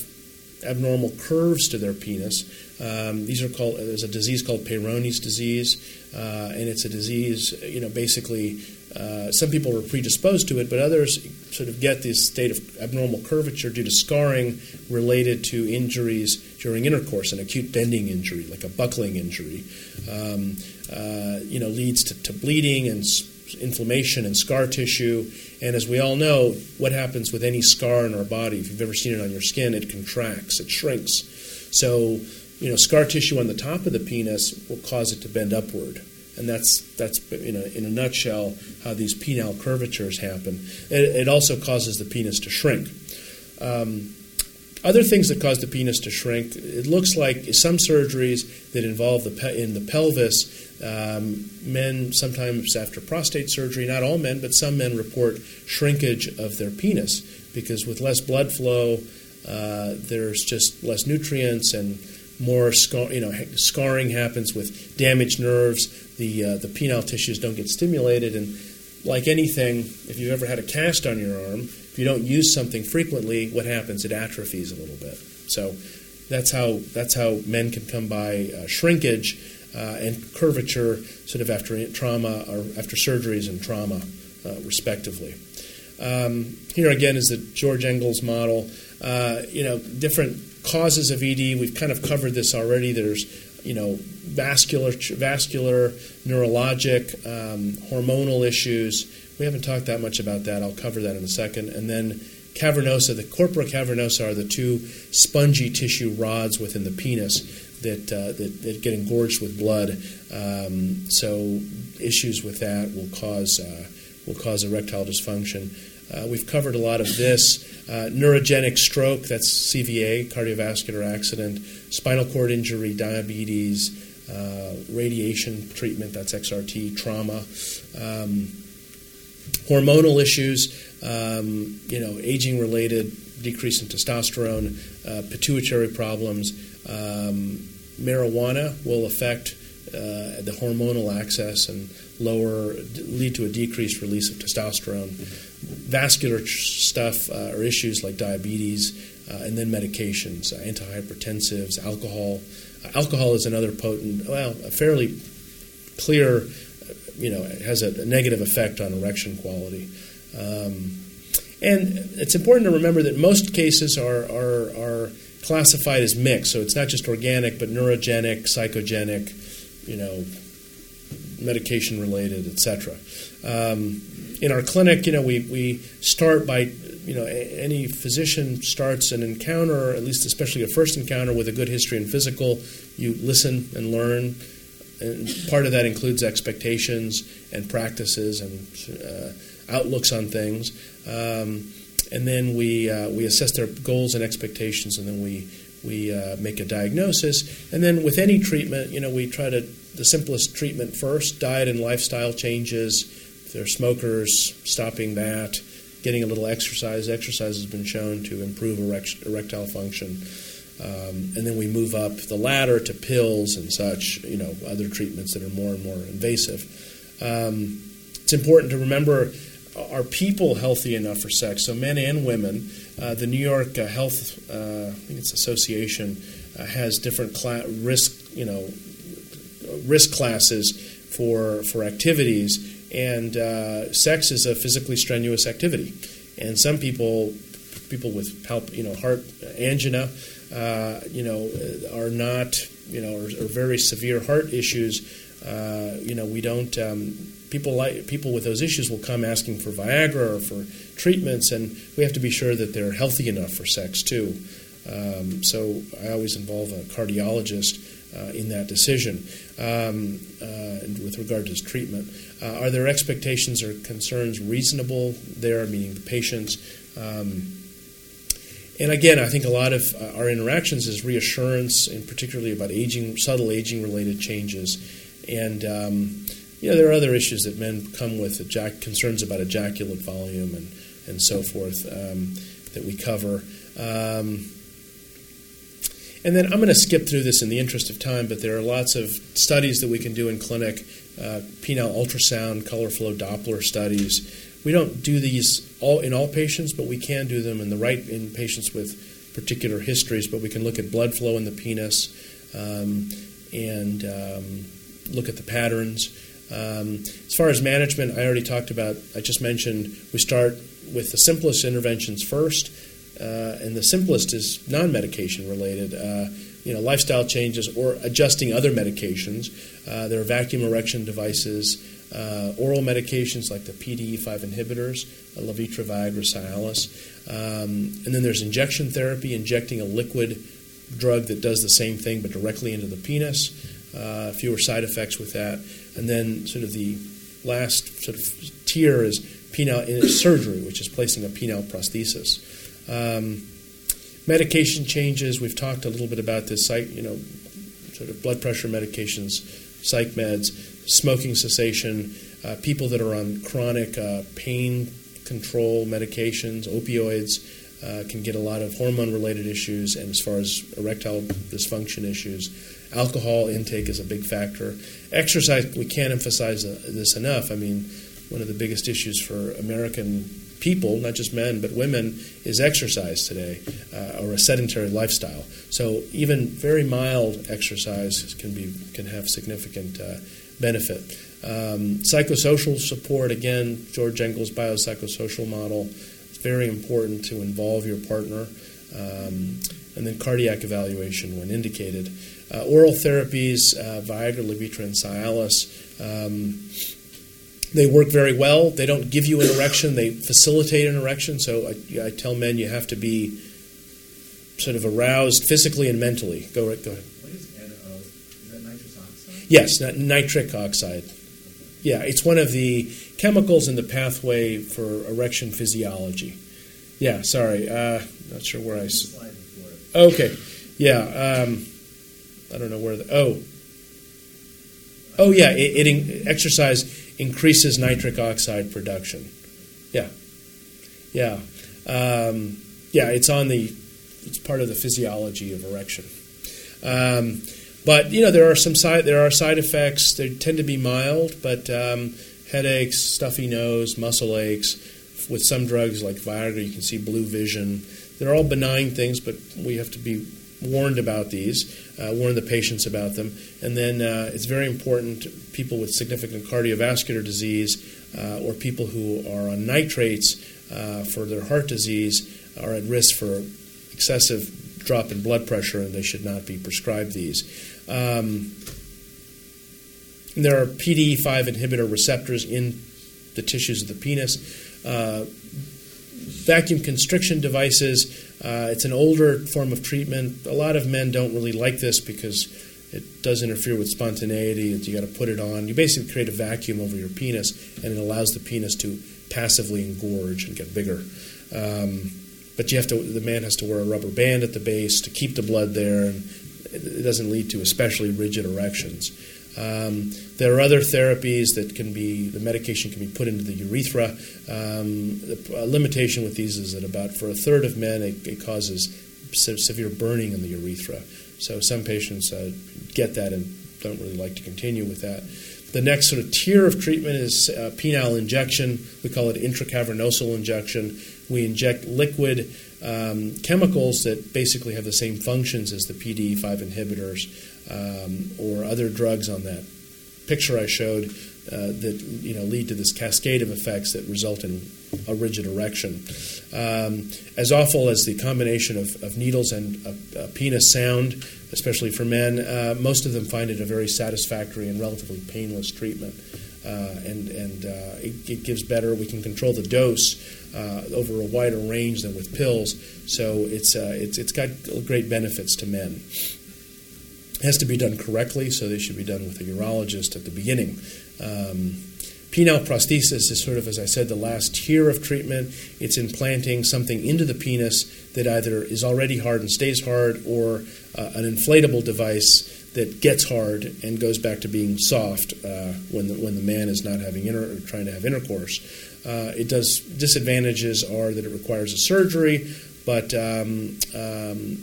abnormal curves to their penis. Um, these are called. There's a disease called Peyronie's disease, uh, and it's a disease. You know, basically, uh, some people are predisposed to it, but others sort of get this state of abnormal curvature due to scarring related to injuries during intercourse, an acute bending injury, like a buckling injury. Um, uh, you know, leads to, to bleeding and inflammation and scar tissue. And as we all know, what happens with any scar in our body, if you've ever seen it on your skin, it contracts, it shrinks. So, you know, scar tissue on the top of the penis will cause it to bend upward. And that's, that's you know, in a nutshell, how these penile curvatures happen. It, it also causes the penis to shrink. Um, other things that cause the penis to shrink, it looks like some surgeries that involve the pe- in the pelvis um, men sometimes after prostate surgery, not all men, but some men report shrinkage of their penis because with less blood flow, uh, there's just less nutrients and more scar, you know, scarring happens with damaged nerves. The uh, the penile tissues don't get stimulated, and like anything, if you've ever had a cast on your arm, if you don't use something frequently, what happens? It atrophies a little bit. So that's how that's how men can come by uh, shrinkage uh, and curvature sort of after trauma or after surgeries and trauma, uh, respectively. Um, here again is the George Engel's model. Uh, you know, different causes of ED. We've kind of covered this already. There's you know vascular, vascular, neurologic, um, hormonal issues. We haven't talked that much about that. I'll cover that in a second. And then cavernosa, the corpora cavernosa are the two spongy tissue rods within the penis that, uh, that, that get engorged with blood. Um, so issues with that will cause uh, will cause erectile dysfunction. Uh, we've covered a lot of this. Uh, neurogenic stroke, that's CVA, cardiovascular accident, spinal cord injury, diabetes, uh, radiation treatment, that's XRT, trauma, um, hormonal issues, um, you know, aging related, decrease in testosterone, uh, pituitary problems. Um, marijuana will affect uh, the hormonal axis and lower, lead to a decreased release of testosterone. Vascular stuff uh, or issues like diabetes, uh, and then medications, uh, antihypertensives, alcohol. Uh, alcohol is another potent, well, a fairly clear, you know, it has a, a negative effect on erection quality. Um, and it's important to remember that most cases are, are, are classified as mixed. So it's not just organic, but neurogenic, psychogenic, you know, medication related, etc. Um, in our clinic, you know, we, we start by, you know, any physician starts an encounter, at least especially a first encounter with a good history and physical. You listen and learn. And part of that includes expectations and practices and uh, outlooks on things. Um, and then we, uh, we assess their goals and expectations, and then we, we uh, make a diagnosis. And then with any treatment, you know, we try to the simplest treatment first diet and lifestyle changes. If they're smokers, stopping that, getting a little exercise. Exercise has been shown to improve erect, erectile function. Um, and then we move up the ladder to pills and such, you know, other treatments that are more and more invasive. Um, it's important to remember are people healthy enough for sex? So, men and women. Uh, the New York uh, Health, uh, Association, uh, has different cla- risk, you know, risk classes for for activities, and uh, sex is a physically strenuous activity, and some people people with palp, you know heart angina, uh, you know, are not you know are, very severe heart issues. You know, we don't. Um, people like people with those issues will come asking for Viagra or for treatments, and we have to be sure that they're healthy enough for sex too. Um, so I always involve a cardiologist uh, in that decision um, uh, with regard to his treatment. Uh, are their expectations or concerns reasonable there, meaning the patients? Um, and again, I think a lot of uh, our interactions is reassurance, and particularly about aging, subtle aging related changes. And um, you know, there are other issues that men come with, ejac- concerns about ejaculate volume and, and so forth um, that we cover. Um, and then I'm going to skip through this in the interest of time, but there are lots of studies that we can do in clinic uh, penile ultrasound, color flow Doppler studies. We don't do these all in all patients, but we can do them in the right in patients with particular histories. But we can look at blood flow in the penis um, and um, look at the patterns. Um, as far as management, I already talked about. I just mentioned we start with the simplest interventions first uh, and the simplest is non-medication related. Uh, you know, lifestyle changes or adjusting other medications. Uh, there are vacuum erection devices, uh, oral medications like the PDE5 inhibitors, uh, Levitra, Viagra, Cialis, um, and then there's injection therapy, injecting a liquid drug that does the same thing but directly into the penis. Uh, fewer side effects with that, and then sort of the last sort of tier is penile surgery, which is placing a penile prosthesis. Um, medication changes. We've talked a little bit about this. You know, sort of blood pressure medications, psych meds, smoking cessation. Uh, people that are on chronic uh, pain control medications, opioids, uh, can get a lot of hormone-related issues, and as far as erectile dysfunction issues, alcohol intake is a big factor. Exercise, we can't emphasize uh, this enough. I mean, one of the biggest issues for American people, not just men but women, is exercise today uh, or a sedentary lifestyle. So even very mild exercise can be can have significant uh, benefit. Um, psychosocial support again, George Engel's biopsychosocial model. It's very important to involve your partner. Um, and then cardiac evaluation when indicated. Uh, oral therapies, uh, Viagra, Levitra, and Cialis. Um, they work very well. They don't give you an erection, they facilitate an erection. So I, I tell men you have to be sort of aroused physically and mentally. Go, right, go ahead. What is NO? Is that nitrous oxide? Yes, nitric oxide. Yeah, it's one of the chemicals in the pathway for erection physiology. Yeah, sorry, uh, not sure where I. Okay, yeah, um, I don't know where the. Oh, oh yeah, it, it exercise increases nitric oxide production. Yeah, yeah, um, yeah. It's on the. It's part of the physiology of erection. Um, but you know there are some side there are side effects. They tend to be mild, but um, headaches, stuffy nose, muscle aches. With some drugs like Viagra, you can see blue vision. They're all benign things, but we have to be warned about these, uh, warn the patients about them. And then uh, it's very important people with significant cardiovascular disease uh, or people who are on nitrates uh, for their heart disease are at risk for excessive drop in blood pressure, and they should not be prescribed these. Um, there are PDE5 inhibitor receptors in the tissues of the penis. Uh, vacuum constriction devices, uh, it's an older form of treatment. A lot of men don't really like this because it does interfere with spontaneity. You got to put it on. You basically create a vacuum over your penis, and it allows the penis to passively engorge and get bigger. Um, but you have to. The man has to wear a rubber band at the base to keep the blood there, and it doesn't lead to especially rigid erections. Um, there are other therapies that can be, the medication can be put into the urethra. Um, the limitation with these is that about for a third of men, it, it causes se- severe burning in the urethra. So some patients uh, get that and don't really like to continue with that. The next sort of tier of treatment is uh, penile injection. We call it intracavernosal injection. We inject liquid um, chemicals that basically have the same functions as the PDE5 inhibitors um, or other drugs on that picture I showed uh, that you know lead to this cascade of effects that result in a rigid erection. Um, as awful as the combination of, of needles and a, a, penis sound, especially for men, uh, most of them find it a very satisfactory and relatively painless treatment. Uh, and and uh, it, it, gives better. We can control the dose uh, over a wider range than with pills, so it's uh, it's it's got great benefits to men. Has to be done correctly, so they should be done with a urologist at the beginning. Um, penile prosthesis is sort of, as I said, the last tier of treatment. It's implanting something into the penis that either is already hard and stays hard, or uh, an inflatable device that gets hard and goes back to being soft uh, when the, when the man is not having inter- trying to have intercourse. Uh, it does disadvantages are that it requires a surgery, but um, um,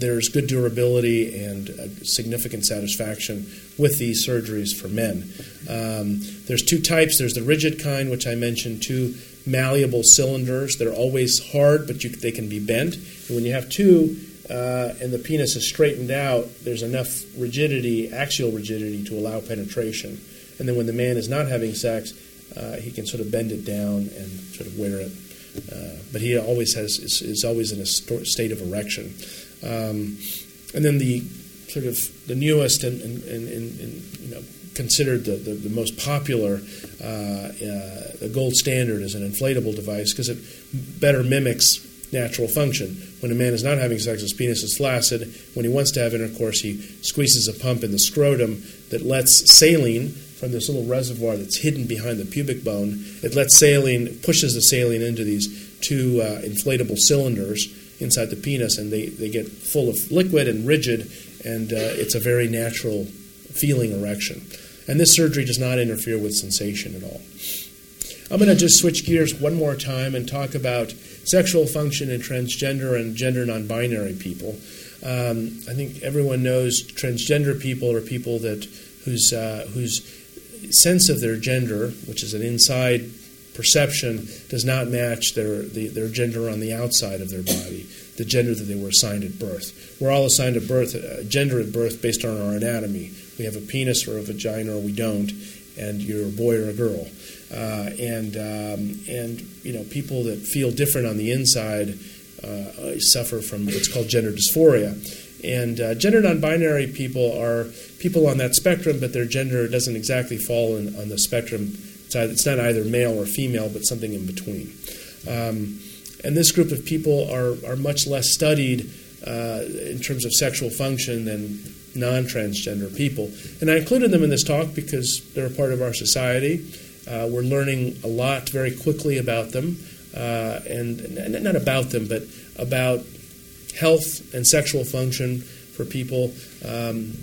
there's good durability and significant satisfaction with these surgeries for men. Um, there's two types. There's the rigid kind, which I mentioned, two malleable cylinders. They're always hard, but you, they can be bent. And when you have two, uh, and the penis is straightened out, there's enough rigidity, axial rigidity, to allow penetration. And then when the man is not having sex, uh, he can sort of bend it down and sort of wear it. Uh, but he always has is, is always in a st- state of erection. Um, and then the sort of the newest and, and, and, and you know considered the, the, the most popular, uh, uh, the gold standard is an inflatable device because it better mimics natural function. When a man is not having sex, his penis is flaccid. When he wants to have intercourse, he squeezes a pump in the scrotum that lets saline from this little reservoir that's hidden behind the pubic bone. It lets saline, pushes the saline into these two uh, inflatable cylinders inside the penis, and they, they get full of liquid and rigid, and uh, it's a very natural feeling erection. And this surgery does not interfere with sensation at all. I'm going to just switch gears one more time and talk about sexual function in transgender and gender non binary people. Um, I think everyone knows transgender people are people that whose, uh, whose sense of their gender, which is an inside perception, does not match their, the, their gender on the outside of their body, the gender that they were assigned at birth. We're all assigned a birth, a gender at birth based on our anatomy. We have a penis or a vagina, or we don't, and you're a boy or a girl. Uh, and um, and you know people that feel different on the inside uh, suffer from what's called gender dysphoria. And uh, gender non-binary people are people on that spectrum, but their gender doesn't exactly fall in, on the spectrum. It's, either, it's, not either male or female, but something in between. Um, and this group of people are, are much less studied uh, in terms of sexual function than non transgender people. And I included them in this talk because they're a part of our society. Uh, we're learning a lot very quickly about them, uh, and, and, not about them, but about health and sexual function for people um,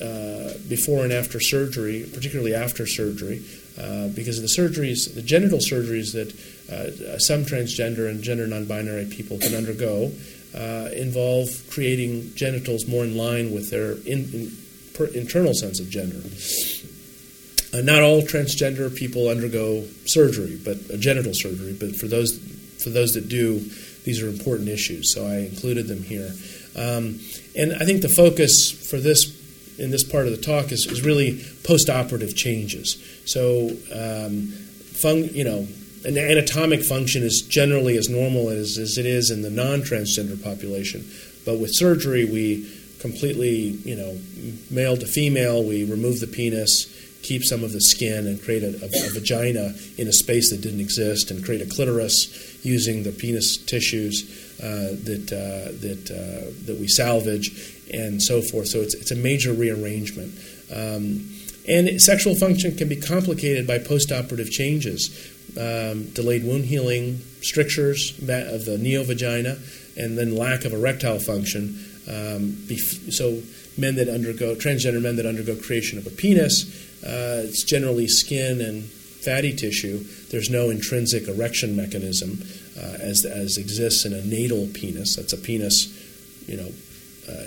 uh, before and after surgery, particularly after surgery, uh, because of the surgeries, the genital surgeries that uh, some transgender and gender non binary people can undergo uh, involve creating genitals more in line with their in, in, per, internal sense of gender. Uh, not all transgender people undergo surgery, but uh, genital surgery. But for those for those that do, these are important issues. So I included them here. Um, and I think the focus for this in this part of the talk is, is really post-operative changes. So, um, fun, you know, an anatomic function is generally as normal as, as it is in the non-transgender population, but with surgery we completely, you know, male to female, we remove the penis, keep some of the skin, and create a, a, a vagina in a space that didn't exist, and create a clitoris using the penis tissues uh, that uh, that uh, that we salvage, and so forth. So it's it's a major rearrangement. Um, and sexual function can be complicated by postoperative changes um, delayed wound healing, strictures of the neovagina, and then lack of erectile function. Um, so, men that undergo, transgender men that undergo creation of a penis, uh, it's generally skin and fatty tissue. There's no intrinsic erection mechanism uh, as, as exists in a natal penis. That's a penis, you know,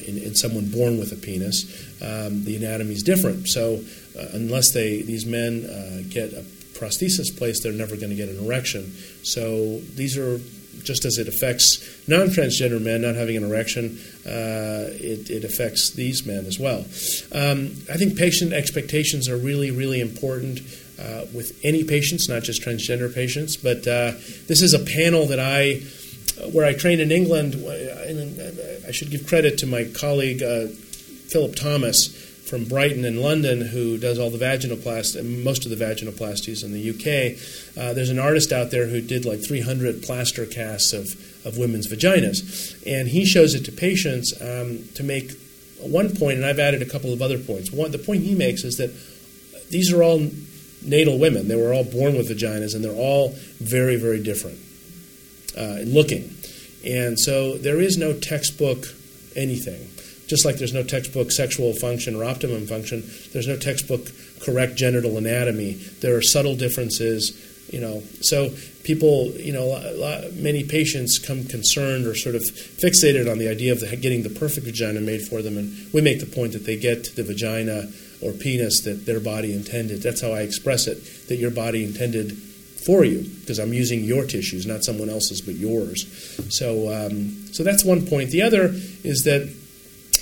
in, in, someone born with a penis. Um, the anatomy is different. So, uh, unless they these men uh, get a prosthesis placed, they're never going to get an erection. So these are just as it affects non transgender men not having an erection, uh, it, it, affects these men as well. Um, I think patient expectations are really, really important uh, with any patients, not just transgender patients. But uh, this is a panel that I, where I trained in England, I should give credit to my colleague uh, Philip Thomas from Brighton in London who does all the vaginoplasty, most of the vaginoplasties in the UK. Uh, there's an artist out there who did like 300 plaster casts of, of women's vaginas. And he shows it to patients um, to make one point, and I've added a couple of other points. One, the point he makes is that these are all natal women. They were all born with vaginas, and they're all very, very different Uh, looking. And so there is no textbook anything. Just like there's no textbook sexual function or optimum function, there's no textbook correct genital anatomy. There are subtle differences, you know. So people, you know, many patients come concerned or sort of fixated on the idea of the, getting the perfect vagina made for them, and we make the point that they get the vagina or penis that their body intended. That's how I express it, that your body intended for you, because I'm using your tissues, not someone else's, but yours. So, um, so that's one point. The other is that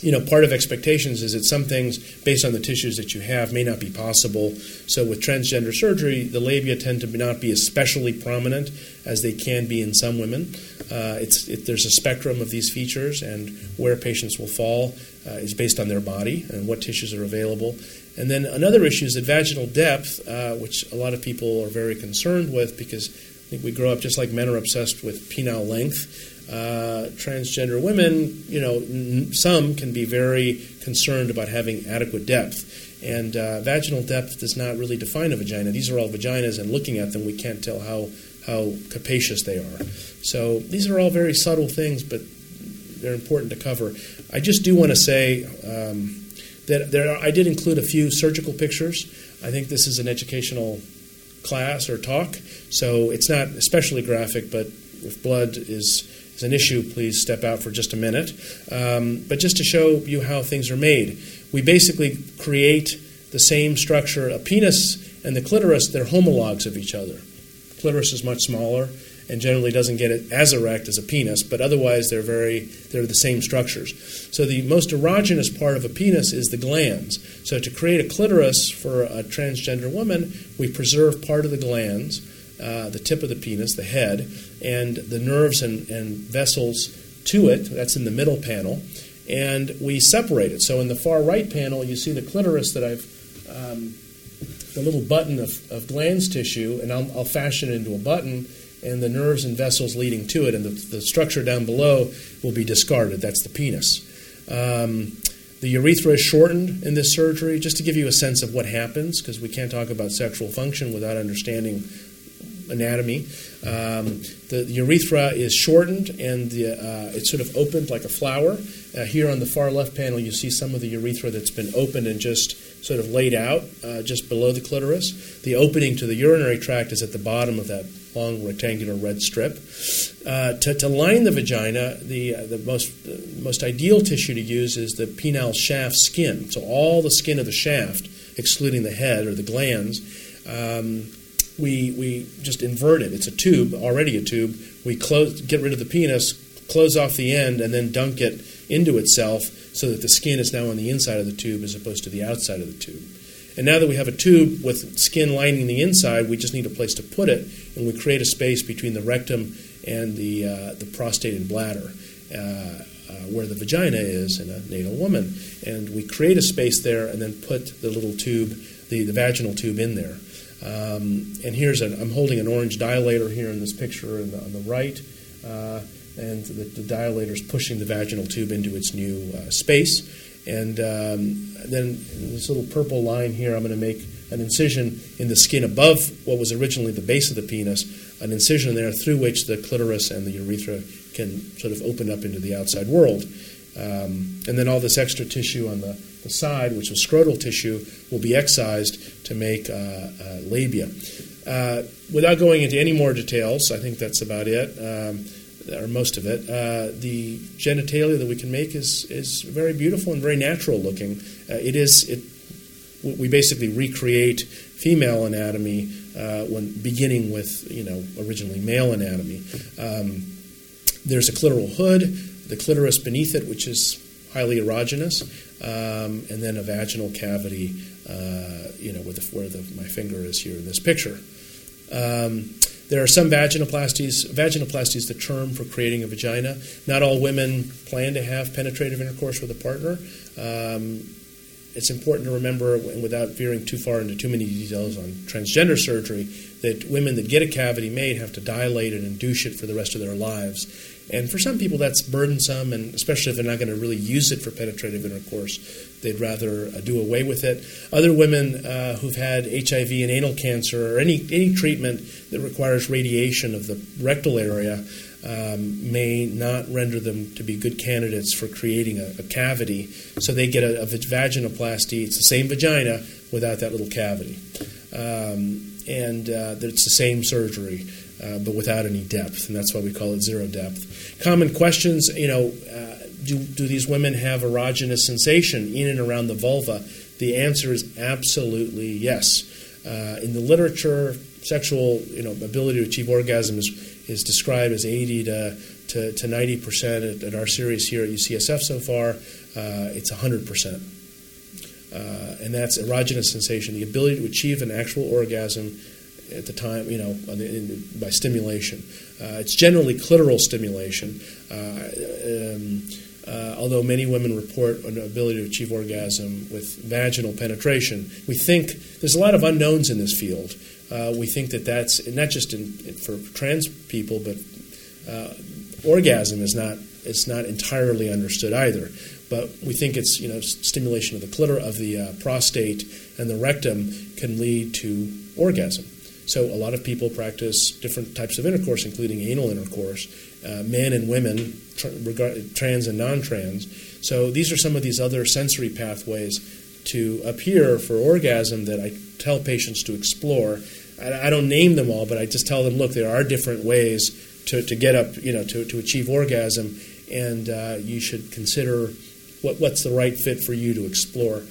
you know, part of expectations is that some things, based on the tissues that you have, may not be possible. So, with transgender surgery, the labia tend to not be especially prominent as they can be in some women. Uh, it's, it, there's a spectrum of these features, and where patients will fall uh, is based on their body and what tissues are available. And then another issue is that vaginal depth, uh, which a lot of people are very concerned with because I think we grow up just like men are obsessed with penile length. Uh, transgender women, you know, n- some can be very concerned about having adequate depth. And uh, vaginal depth does not really define a vagina. These are all vaginas, and looking at them, we can't tell how, how capacious they are. So these are all very subtle things, but they're important to cover. I just do want to say um, that there are, I did include a few surgical pictures. I think this is an educational class or talk, so it's not especially graphic, but if blood is is an issue, please step out for just a minute. Um, but just to show you how things are made, we basically create the same structure. A penis and the clitoris, they're homologs of each other. The Clitoris is much smaller and generally doesn't get it as erect as a penis, but otherwise they're very they're the same structures. So the most erogenous part of a penis is the glans. So to create a clitoris for a transgender woman, we preserve part of the glans uh, the tip of the penis, the head, and the nerves and, and vessels to it. That's in the middle panel. And we separate it. So in the far right panel, you see the clitoris that I've, um, the little button of, of glans tissue, and I'll, I'll, fashion it into a button, and the nerves and vessels leading to it. And the, the structure down below will be discarded. That's the penis. Um, the urethra is shortened in this surgery, just to give you a sense of what happens, because we can't talk about sexual function without understanding anatomy. Um, the, the, urethra is shortened and the, uh, it's sort of opened like a flower. Uh, here on the far left panel, you see some of the urethra that's been opened and just sort of laid out uh, just below the clitoris. The opening to the urinary tract is at the bottom of that long rectangular red strip. Uh, to, to, line the vagina, the, uh, the most, most ideal tissue to use is the penile shaft skin. So all the skin of the shaft, excluding the head or the glans. Um, we, we just invert it. It's a tube, already a tube. We close, get rid of the penis, close off the end, and then dunk it into itself so that the skin is now on the inside of the tube as opposed to the outside of the tube. And now that we have a tube with skin lining the inside, we just need a place to put it, and we create a space between the rectum and the, uh, the prostate and bladder, uh, uh, where the vagina is in a natal woman. And we create a space there and then put the little tube, the, the vaginal tube, in there. Um, and here's an, I'm holding an orange dilator here in this picture on the, on the right, uh, and the, the, dilator is pushing the vaginal tube into its new uh, space. And um, then this little purple line here, I'm going to make an incision in the skin above what was originally the base of the penis, an incision there through which the clitoris and the urethra can sort of open up into the outside world. Um, and then all this extra tissue on the, the side, which was scrotal tissue, will be excised to make uh, uh, labia. Uh, without going into any more details, I think that's about it, um, or most of it. Uh, the genitalia that we can make is, is very beautiful and very natural looking. Uh, it is it. We basically recreate female anatomy uh, when beginning with you know originally male anatomy. Um, there's a clitoral hood the clitoris beneath it, which is highly erogenous, um, and then a vaginal cavity, uh, you know, where, the, where the, my finger is here in this picture. Um, there are some vaginoplasties. Vaginoplasty is the term for creating a vagina. Not all women plan to have penetrative intercourse with a partner. Um, it's important to remember, without veering too far into too many details on transgender surgery, that women that get a cavity made have to dilate and induce it for the rest of their lives. And for some people, that's burdensome, and especially if they're not going to really use it for penetrative intercourse, they'd rather uh, do away with it. Other women uh, who've had HIV and anal cancer or any, any treatment that requires radiation of the rectal area um, may not render them to be good candidates for creating a, a cavity. So they get a, a, vaginoplasty. It's the same vagina without that little cavity. Um, and uh, it's the same surgery uh, but without any depth, and that's why we call it zero depth. Common questions, you know, uh, do, do these women have erogenous sensation in and around the vulva? The answer is absolutely yes. Uh, in the literature, sexual you know, ability to achieve orgasm is, is described as 80 to, to, to 90 percent. At, at, our series here at UCSF so far, uh, it's 100 percent. Uh, and that's erogenous sensation, the ability to achieve an actual orgasm at the time, you know, by stimulation. Uh, it's generally clitoral stimulation, uh, um, uh, although many women report an ability to achieve orgasm with vaginal penetration. We think there's a lot of unknowns in this field. Uh, we think that that's not just in, for trans people, but uh, orgasm is not it's not entirely understood either. But we think it's you know stimulation of the clitor of the prostate and the rectum can lead to orgasm. So a lot of people practice different types of intercourse, including anal intercourse, uh, men and women, trans and non-trans. So these are some of these other sensory pathways to appear for orgasm that I tell patients to explore. I, I don't name them all, but I just tell them, look, there are different ways to, to get up, you know, to, to achieve orgasm, and uh, you should consider what, what's the right fit for you to explore.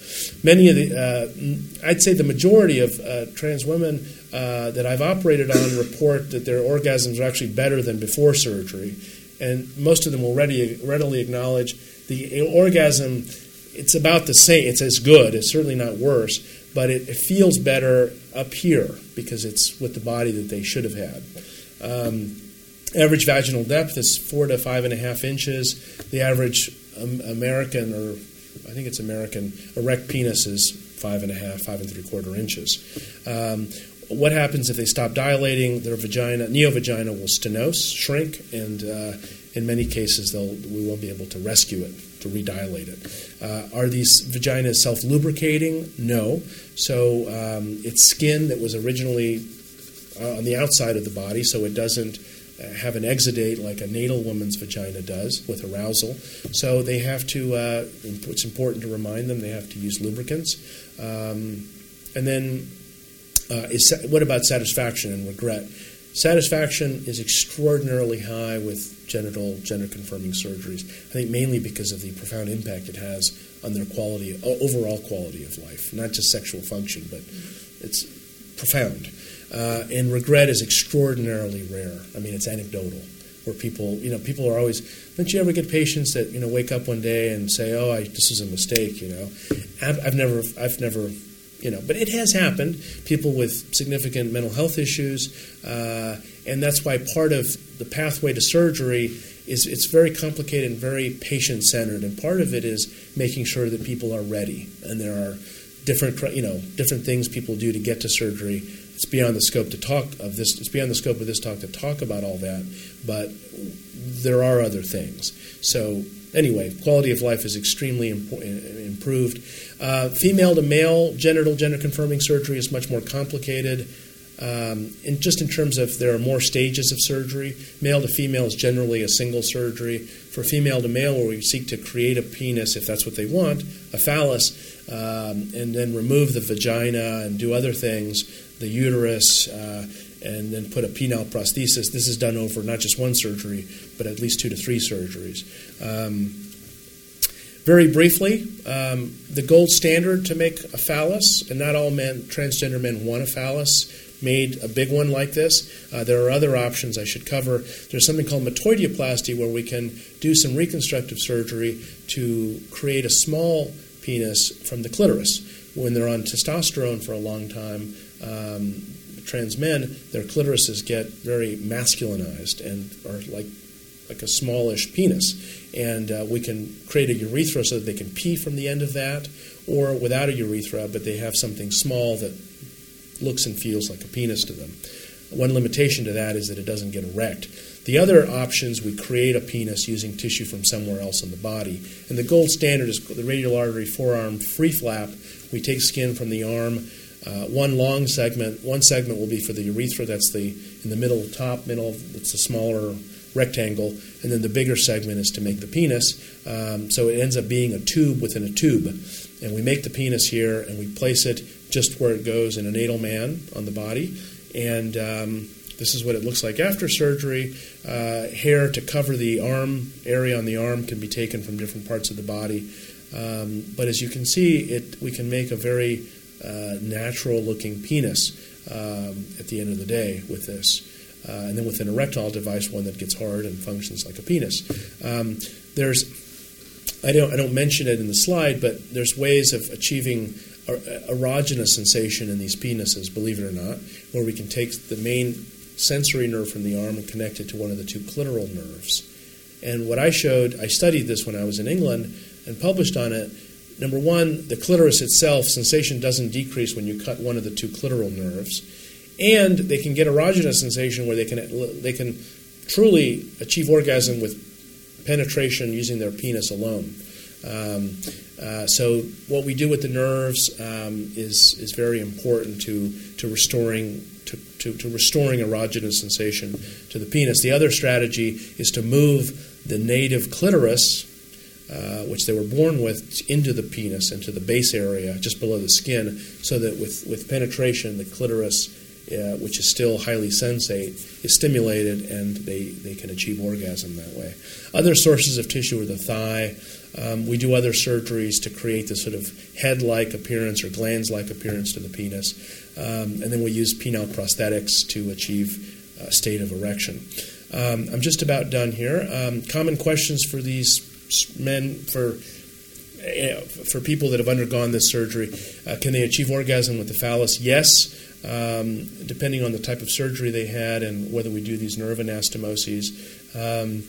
Many of the, uh, I'd say the majority of uh, trans women uh, that I've operated on report that their orgasms are actually better than before surgery. And most of them will ready, readily acknowledge the orgasm, it's about the same. It's as good, it's certainly not worse, but it, it feels better up here because it's with the body that they should have had. Um, average vaginal depth is four to five and a half inches. The average um, American, or I think it's American, erect penis is five and a half, five and three quarter inches. Um, what happens if they stop dilating? Their vagina, neovagina, will stenose, shrink, and uh, in many cases, we won't be able to rescue it, to redilate it. Uh, are these vaginas self lubricating? No. So um, it's skin that was originally uh, on the outside of the body, so it doesn't uh, have an exudate like a natal woman's vagina does with arousal. So they have to, uh, it's important to remind them they have to use lubricants. Um, and then, uh, is, what about satisfaction and regret? Satisfaction is extraordinarily high with genital gender confirming surgeries. I think mainly because of the profound impact it has on their quality, overall quality of life, not just sexual function, but it's profound. Uh, and regret is extraordinarily rare. I mean, it's anecdotal, where people, you know, people are always. Don't you ever get patients that you know wake up one day and say, "Oh, I, this is a mistake," you know? I've, I've never, I've never you know, but it has happened. People with significant mental health issues, uh, and that's why part of the pathway to surgery is it's very complicated and very patient centered. And part of it is making sure that people are ready, and there are different, you know, different things people do to get to surgery. It's beyond the scope to talk of this. It's beyond the scope of this talk to talk about all that, but there are other things. So anyway, quality of life is extremely impo- improved. Uh, female to male genital gender confirming surgery is much more complicated. Um, and just in terms of there are more stages of surgery, male to female is generally a single surgery. For female to male, where we seek to create a penis, if that's what they want, a phallus, um, and then remove the vagina and do other things, the uterus, uh, and then put a penile prosthesis. This is done over not just one surgery, but at least two to three surgeries. Um, very briefly, um, the gold standard to make a phallus, and not all men, transgender men, want a phallus, made a big one like this. Uh, there are other options I should cover. There's something called metoidioplasty where we can do some reconstructive surgery to create a small penis from the clitoris. When they're on testosterone for a long time, um, trans men, their clitorises get very masculinized and are like like a smallish penis, and uh, we can create a urethra so that they can pee from the end of that, or without a urethra, but they have something small that looks and feels like a penis to them. One limitation to that is that it doesn't get erect. The other options, we create a penis using tissue from somewhere else in the body. And the gold standard is the radial artery forearm free flap. We take skin from the arm, uh, one long segment, one segment will be for the urethra, that's the in the middle, top middle, it's a smaller rectangle, and then the bigger segment is to make the penis. Um, so it ends up being a tube within a tube. And we make the penis here and we place it just where it goes in a natal man on the body. And um, this is what it looks like after surgery. Uh, hair to cover the arm area on the arm can be taken from different parts of the body. Um, but as you can see, it we can make a very natural looking penis um, at the end of the day with this. Uh, and then with an erectile device, one that gets hard and functions like a penis. Um, there's, I don't, I don't mention it in the slide, but there's ways of achieving erogenous sensation in these penises, believe it or not, where we can take the main sensory nerve from the arm and connect it to one of the two clitoral nerves. And what I showed, I studied this when I was in England and published on it, Number one, the clitoris itself, sensation doesn't decrease when you cut one of the two clitoral nerves. And they can get erogenous sensation where they can, they can truly achieve orgasm with penetration using their penis alone. Um, uh, so what we do with the nerves um, is is very important to to restoring to, to, to, restoring erogenous sensation to the penis. The other strategy is to move the native clitoris uh, which they were born with, into the penis, into the base area, just below the skin, so that with, with penetration, the clitoris, uh, which is still highly sensate, is stimulated and they, they can achieve orgasm that way. Other sources of tissue are the thigh. Um, we do other surgeries to create this sort of head like appearance or glans like appearance to the penis. Um, and then we use penile prosthetics to achieve a state of erection. Um, I'm just about done here. Um, common questions for these men for for people that have undergone this surgery, uh, can they achieve orgasm with the phallus? Yes, um, depending on the type of surgery they had and whether we do these nerve anastomoses. Um,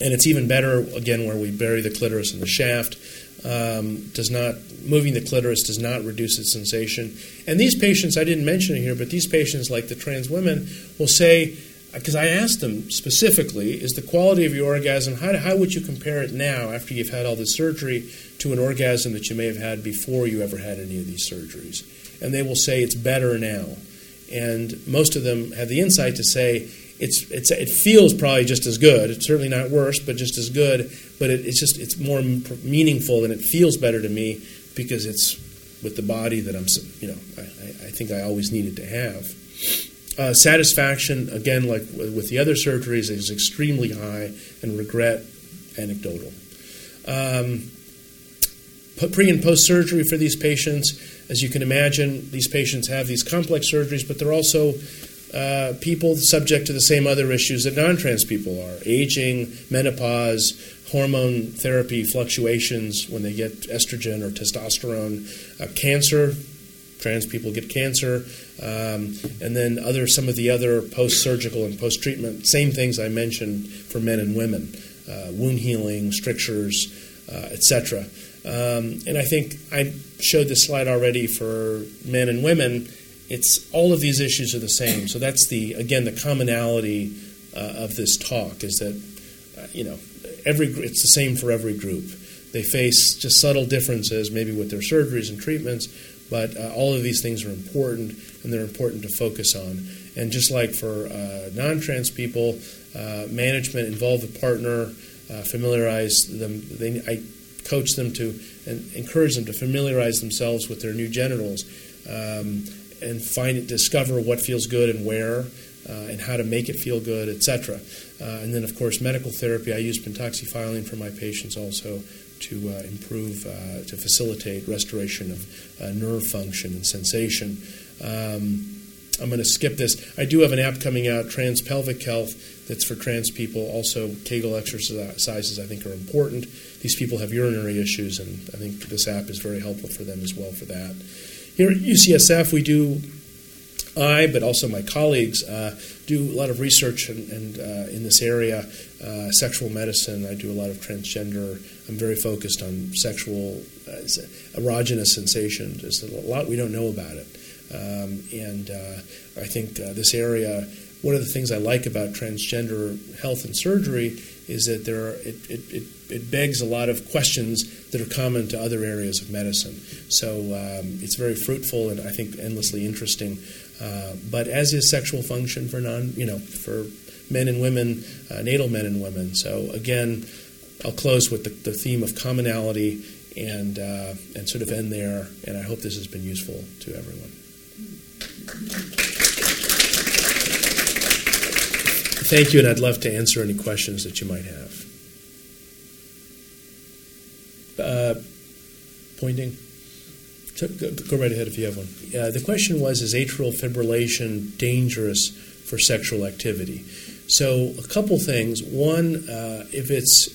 and it's even better again where we bury the clitoris in the shaft. Um, does not moving the clitoris does not reduce its sensation. And these patients, I didn't mention it here, but these patients, like the trans women, will say because I asked them specifically, is the quality of your orgasm, how, how would you compare it now after you've had all this surgery to an orgasm that you may have had before you ever had any of these surgeries? And they will say it's better now. And most of them have the insight to say it's, it's, it feels probably just as good. It's certainly not worse, but just as good. But it, it's just it's more meaningful and it feels better to me because it's with the body that I'm, you know, I, I think I always needed to have. Uh, satisfaction, again, like with the other surgeries, is extremely high, and regret anecdotal. Um, pre and post surgery for these patients, as you can imagine, these patients have these complex surgeries, but they're also uh, people subject to the same other issues that non trans people are aging, menopause, hormone therapy fluctuations when they get estrogen or testosterone, uh, cancer. Trans people get cancer, um, and then other some of the other post-surgical and post-treatment same things I mentioned for men and women, uh, wound healing, strictures, uh, etc. Um, and I think I showed this slide already for men and women. It's all of these issues are the same. So that's the again the commonality uh, of this talk is that uh, you know every it's the same for every group. They face just subtle differences, maybe with their surgeries and treatments, but uh, all of these things are important, and they're important to focus on. And just like for uh, non-trans people, uh, management involve the partner, uh, familiarize them. They, I coach them to and encourage them to familiarize themselves with their new genitals um, and find it, discover what feels good and where. Uh, and how to make it feel good, etc. Uh, and then, of course, medical therapy. I use pentoxifylline for my patients also to uh, improve, uh, to facilitate restoration of uh, nerve function and sensation. Um, I'm going to skip this. I do have an app coming out, Trans Pelvic Health, that's for trans people. Also, Kegel exercises I think are important. These people have urinary issues, and I think this app is very helpful for them as well for that. Here at UCSF, we do I, but also my colleagues, uh, do a lot of research and, and uh, in this area. Uh, sexual medicine. I do a lot of transgender. I'm very focused on sexual erogenous sensation. There's a lot we don't know about it, um, and uh, I think uh, this area. One of the things I like about transgender health and surgery is that there are, it, it, it, it, begs a lot of questions that are common to other areas of medicine. So um, it's very fruitful and I think endlessly interesting. Uh, but as is sexual function for non, you know, for men and women, uh, natal men and women. So again, I'll close with the, the theme of commonality and uh, and sort of end there. And I hope this has been useful to everyone. Thank you, and I'd love to answer any questions that you might have. Uh, pointing. Go, right ahead if you have one. Uh, the question was Is atrial fibrillation dangerous for sexual activity? So, a couple things. One, uh, if it's,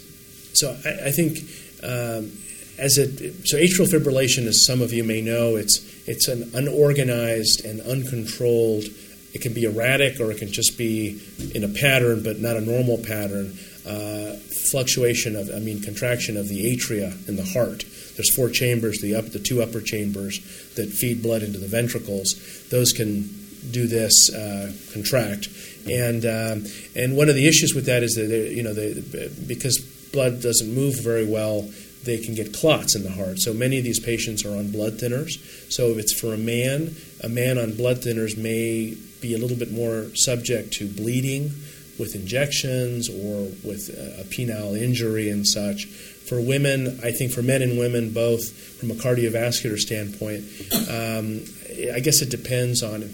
so I, I think um, as it, so atrial fibrillation, as some of you may know, it's, it's an unorganized and uncontrolled, it can be erratic or it can just be in a pattern, but not a normal pattern. Uh, fluctuation of, I mean, contraction of the atria in the heart. There's four chambers, the, up, the two upper chambers that feed blood into the ventricles. Those can do this, uh, contract. And, um, and one of the issues with that is that, you know, they, because blood doesn't move very well, they can get clots in the heart. So many of these patients are on blood thinners. So if it's for a man, a man on blood thinners may be a little bit more subject to bleeding with injections or with a penile injury and such. For women, I think for men and women both, from a cardiovascular standpoint, um, I guess it depends on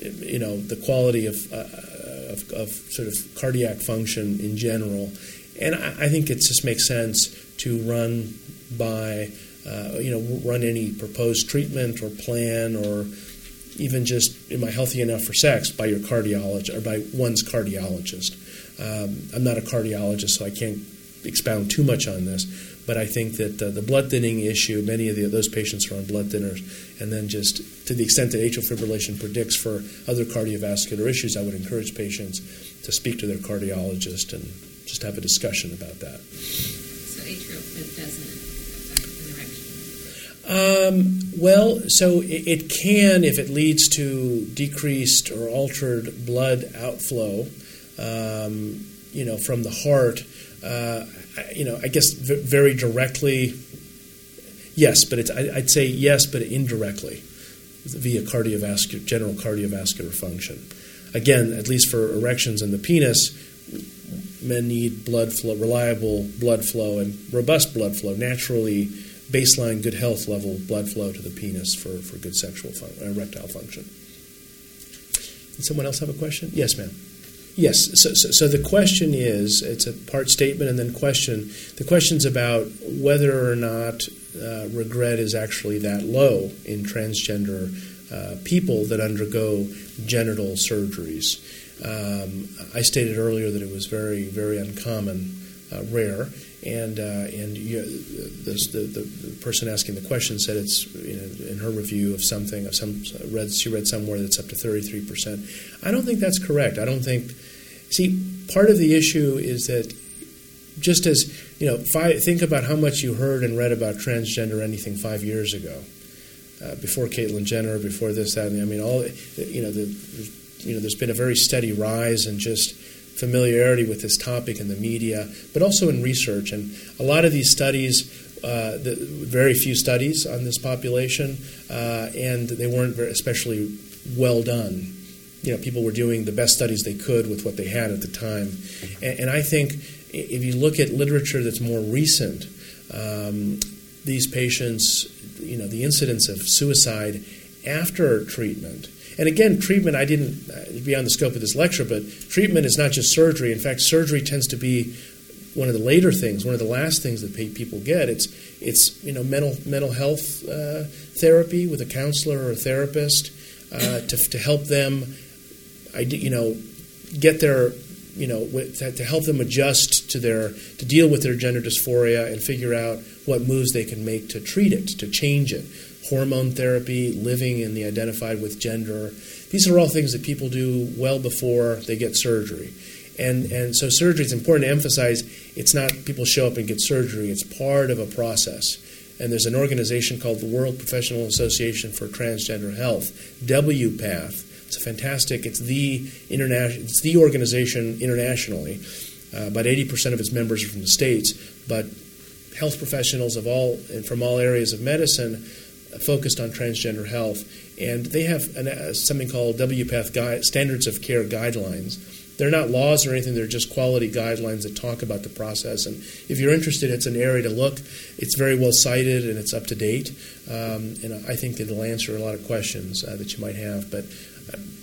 you know the quality of, uh, of, of, sort of cardiac function in general, and I, I, think it just makes sense to run by uh, you know run any proposed treatment or plan or even just am I healthy enough for sex by your cardiologist or by one's cardiologist. Um, I'm not a cardiologist, so I can't expound too much on this, but I think that uh, the blood thinning issue, many of the, those patients are on blood thinners, and then just to the extent that atrial fibrillation predicts for other cardiovascular issues, I would encourage patients to speak to their cardiologist and just have a discussion about that. So atrial fib doesn't um, well, so it, it, can if it leads to decreased or altered blood outflow um, you know, from the heart, uh, you know, I guess v- very directly, yes, but it's, I, would say yes, but indirectly via cardiovascular, general cardiovascular function. Again, at least for erections in the penis, men need blood flow, reliable blood flow, and robust blood flow, naturally baseline good health level blood flow to the penis for, for good sexual fun, uh, erectile function. Did someone else have a question? Yes, ma'am. Yes. So, so, so, the question is it's a part statement and then question. The question's about whether or not uh, regret is actually that low in transgender uh, people that undergo genital surgeries. Um, I stated earlier that it was very, very uncommon, uh, rare, and uh, and you, the, the, the, person asking the question said it's you know, in her review of something of some read she read somewhere that's up to 33 percent. I don't think that's correct. I don't think. See, part of the issue is that just as you know, five, think about how much you heard and read about transgender anything five years ago, uh, before Caitlyn Jenner, before this, that, and I mean, all you know, the, you know, there's been a very steady rise in just familiarity with this topic in the media, but also in research. And a lot of these studies, uh, the, very few studies on this population, uh, and they weren't especially well done. You know, people were doing the best studies they could with what they had at the time. And, and I think if you look at literature that's more recent, um, these patients, you know, the incidence of suicide after treatment and again, treatment, I didn't, uh, beyond the scope of this lecture, but treatment is not just surgery. In fact, surgery tends to be one of the later things, one of the last things that people get. It's, it's you know, mental, mental health uh, therapy with a counselor or a therapist uh, to, to help them, you know, get their you know, to help them adjust to their to deal with their gender dysphoria and figure out what moves they can make to treat it, to change it hormone therapy, living in the identified with gender. These are all things that people do well before they get surgery. And, and so surgery is important to emphasize it's not people show up and get surgery, it's part of a process. And there's an organization called the World Professional Association for Transgender Health, WPATH. It's a fantastic, it's the, international, it's the organization internationally. Uh, about 80% of its members are from the States, but health professionals of all, and from all areas of medicine focused on transgender health, and they have an, uh, something called WPATH guide, Standards of Care Guidelines. They're not laws or anything, they're just quality guidelines that talk about the process. And if you're interested, it's an area to look. It's very well cited and it's up to date. Um, and I think it'll answer a lot of questions uh, that you might have. But uh,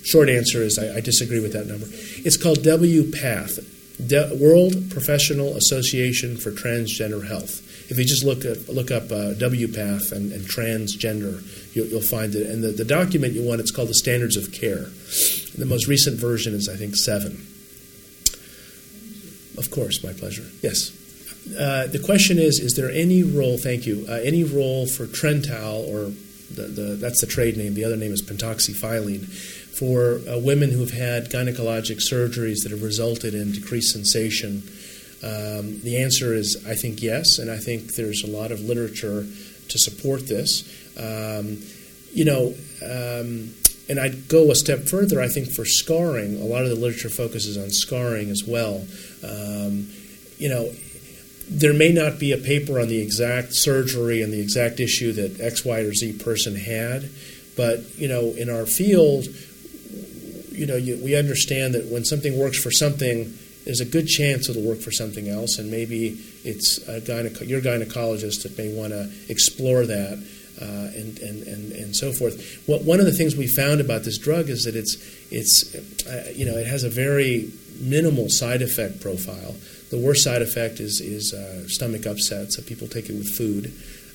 short answer is I, I, disagree with that number. It's called WPATH, De- World Professional Association for Transgender Health. If you just look up, look up uh, WPATH and, and transgender, you'll, you'll, find it. And the, the document you want, it's called the Standards of Care. The most recent version is, I think, seven. Of course, my pleasure. Yes. Uh, the question is: Is there any role? Thank you. Uh, any role for Trental, or the, the, that's the trade name. The other name is pentoxifylline, for uh, women who have had gynecologic surgeries that have resulted in decreased sensation um, the answer is, I think, yes, and I think there's a lot of literature to support this. Um, you know, um, and I'd go a step further. I think for scarring, a lot of the literature focuses on scarring as well. Um, you know, there may not be a paper on the exact surgery and the exact issue that X, Y, or Z person had, but you know, in our field, you know, you, we understand that when something works for something there's a good chance it'll work for something else, and maybe it's a gyneco- your gynecologist that may want to explore that. Uh, and, and, and, and so forth. Well, one of the things we found about this drug is that it's, it's uh, you know, it has a very minimal side effect profile. The worst side effect is, is uh, stomach upset, so people take it with food.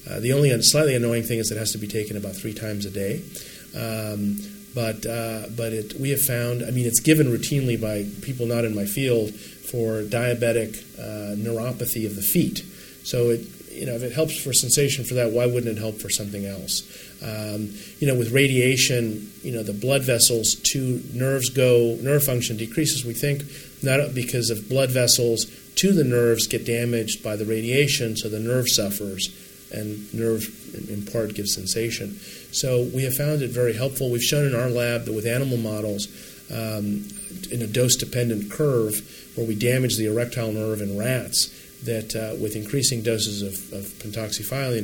Uh, the only slightly annoying thing is it has to be taken about three times a day. Um, but uh, but it, we have found, I mean, it's given routinely by people not in my field for diabetic uh, neuropathy of the feet. So it, you know, if it helps for sensation for that, why wouldn't it help for something else? Um, you know, with radiation, you know, the blood vessels to nerves go, nerve function decreases. We think not because of blood vessels to the nerves get damaged by the radiation, so the nerve suffers, and nerve in part gives sensation. So we have found it very helpful. We've shown in our lab that with animal models, um, in a dose dependent curve where we damage the erectile nerve in rats that uh, with increasing doses of, of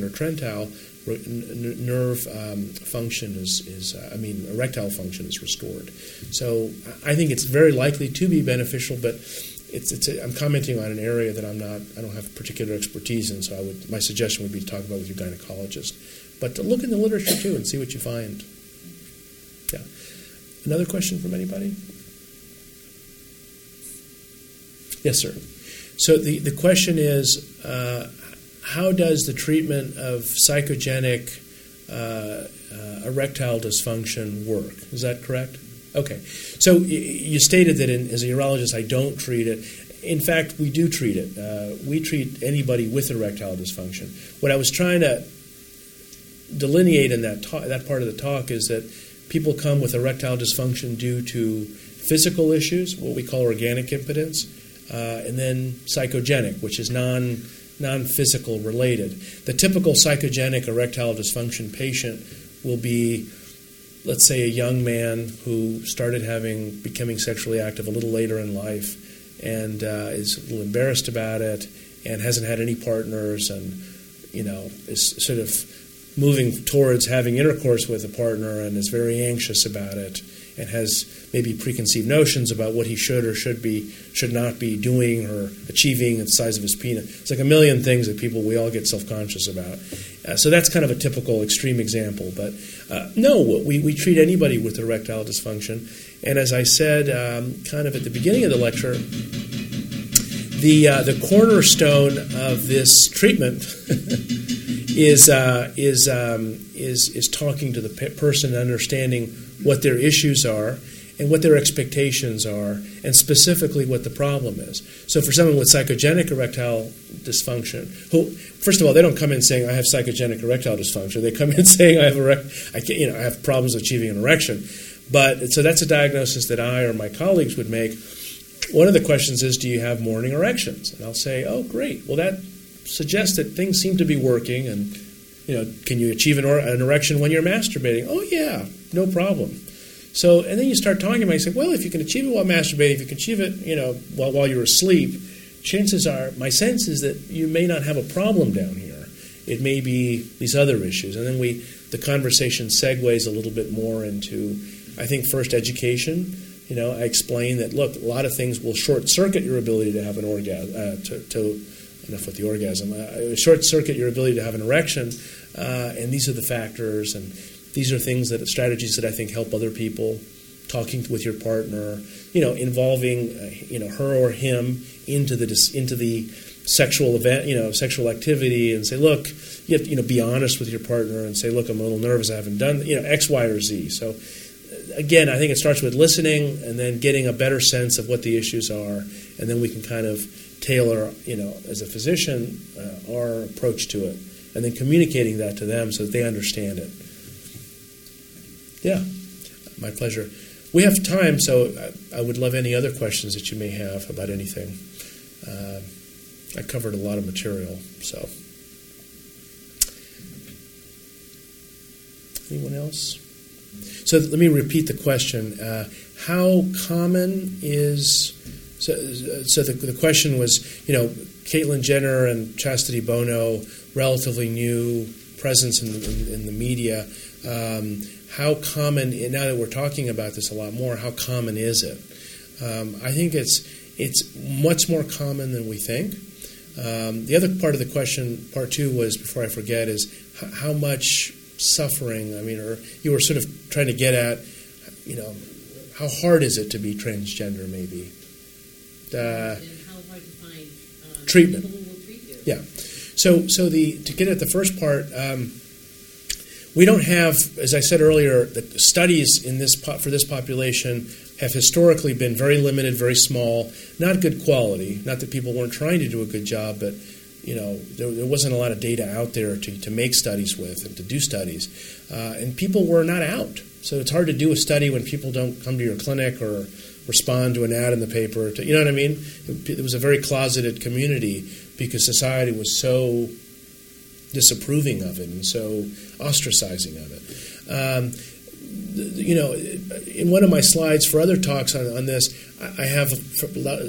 or Trental, nerve um, function is, is uh, I mean, erectile function is restored. So I think it's very likely to be beneficial, but it's, it's a, I'm commenting on an area that I'm not, I don't have particular expertise in, so I would, my suggestion would be to talk about with your gynecologist. But to look in the literature too and see what you find. Yeah. Another question from anybody? Yes, sir. So the, the question is uh, how does the treatment of psychogenic uh, uh, erectile dysfunction work? Is that correct? Okay. So you stated that in, as a urologist, I don't treat it. In fact, we do treat it. Uh, we treat anybody with erectile dysfunction. What I was trying to delineate in that talk, that part of the talk is that people come with erectile dysfunction due to physical issues, what we call organic impotence, uh, and then psychogenic, which is non non physical related. The typical psychogenic erectile dysfunction patient will be, let's say, a young man who started having becoming sexually active a little later in life and uh, is a little embarrassed about it and hasn't had any partners and you know is sort of moving towards having intercourse with a partner and is very anxious about it and has maybe preconceived notions about what he should or should be should not be doing or achieving the size of his penis. It's like a million things that people we all get self-conscious about. Uh, so that's kind of a typical extreme example. But uh, no, we, we treat anybody with erectile dysfunction. And as I said, um, kind of at the beginning of the lecture, the uh, the cornerstone of this treatment is uh, is um, is is talking to the pe- person, and understanding what their issues are and what their expectations are, and specifically what the problem is. So, for someone with psychogenic erectile dysfunction, who, first of all, they don't come in saying I have psychogenic erectile dysfunction. They come in saying I have erect, I you know, I have problems achieving an erection. But so that's a diagnosis that I or my colleagues would make. One of the questions is, do you have morning erections? And I'll say, oh, great. Well, that suggests that things seem to be working, and you know, can you achieve an, or- an erection when you're masturbating? Oh, yeah, no problem. So, and then you start talking about it, you say, well, if you can achieve it while masturbating, if you can achieve it, you know, while, while you're asleep, chances are, my sense is that you may not have a problem down here. It may be these other issues. And then we, the conversation segues a little bit more into, I think, first education. You know, I explain that, look, a lot of things will short circuit your ability to have an orgasm, uh, to, to, enough with the orgasm, uh, short circuit your ability to have an erection, uh, and these are the factors. And these are things that strategies that I think help other people. Talking with your partner, you know, involving uh, you know her or him into the into the sexual event, you know, sexual activity, and say, look, you have to, you know, be honest with your partner and say, look, I'm a little nervous, I haven't done, you know, X, Y, or Z. So, again, I think it starts with listening and then getting a better sense of what the issues are, and then we can kind of tailor, you know, as a physician, uh, our approach to it, and then communicating that to them so that they understand it. Yeah, my pleasure. We have time, so I would love any other questions that you may have about anything. Uh, I covered a lot of material, so. Anyone else? So let me repeat the question. Uh, how common is so? So the, the question was, you know, Caitlyn Jenner and Chastity Bono, relatively new presence in the, in, in the media. Um, how common now that we're talking about this a lot more? How common is it? Um, I think it's it's much more common than we think. Um, the other part of the question, part two, was before I forget, is h- how much suffering. I mean, or you were sort of trying to get at, you know, how hard is it to be transgender? Maybe. Uh, and how hard to find uh, treatment. People who will treat you. Yeah. So, so the to get at the first part. Um, we don't have, as I said earlier, the studies in this po- for this population have historically been very limited, very small, not good quality. Not that people weren't trying to do a good job, but you know there, there wasn't a lot of data out there to, to make studies with and to do studies, uh, and people were not out. So it's hard to do a study when people don't come to your clinic or respond to an ad in the paper. To, you know what I mean? It, it was a very closeted community because society was so disapproving of it and so ostracizing of it. Um, you know, in one of my slides for other talks on, on this, I have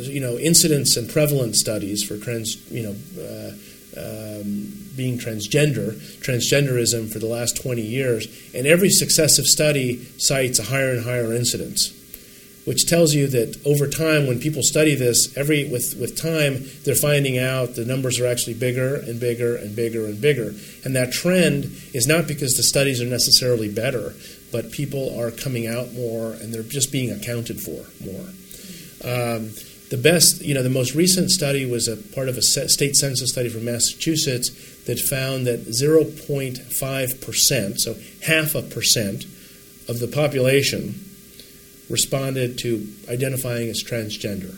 you know incidence and prevalence studies for trans you know uh, um, being transgender, transgenderism for the last 20 years, and every successive study cites a higher and higher incidence, which tells you that over time, when people study this, every with with time, they're finding out the numbers are actually bigger and bigger and bigger and bigger, and that trend is not because the studies are necessarily better, but people are coming out more and they're just being accounted for more. Um, the best, you know, the most recent study was a part of a state census study from Massachusetts that found that 0.5%, so half a percent of the population responded to identifying as transgender.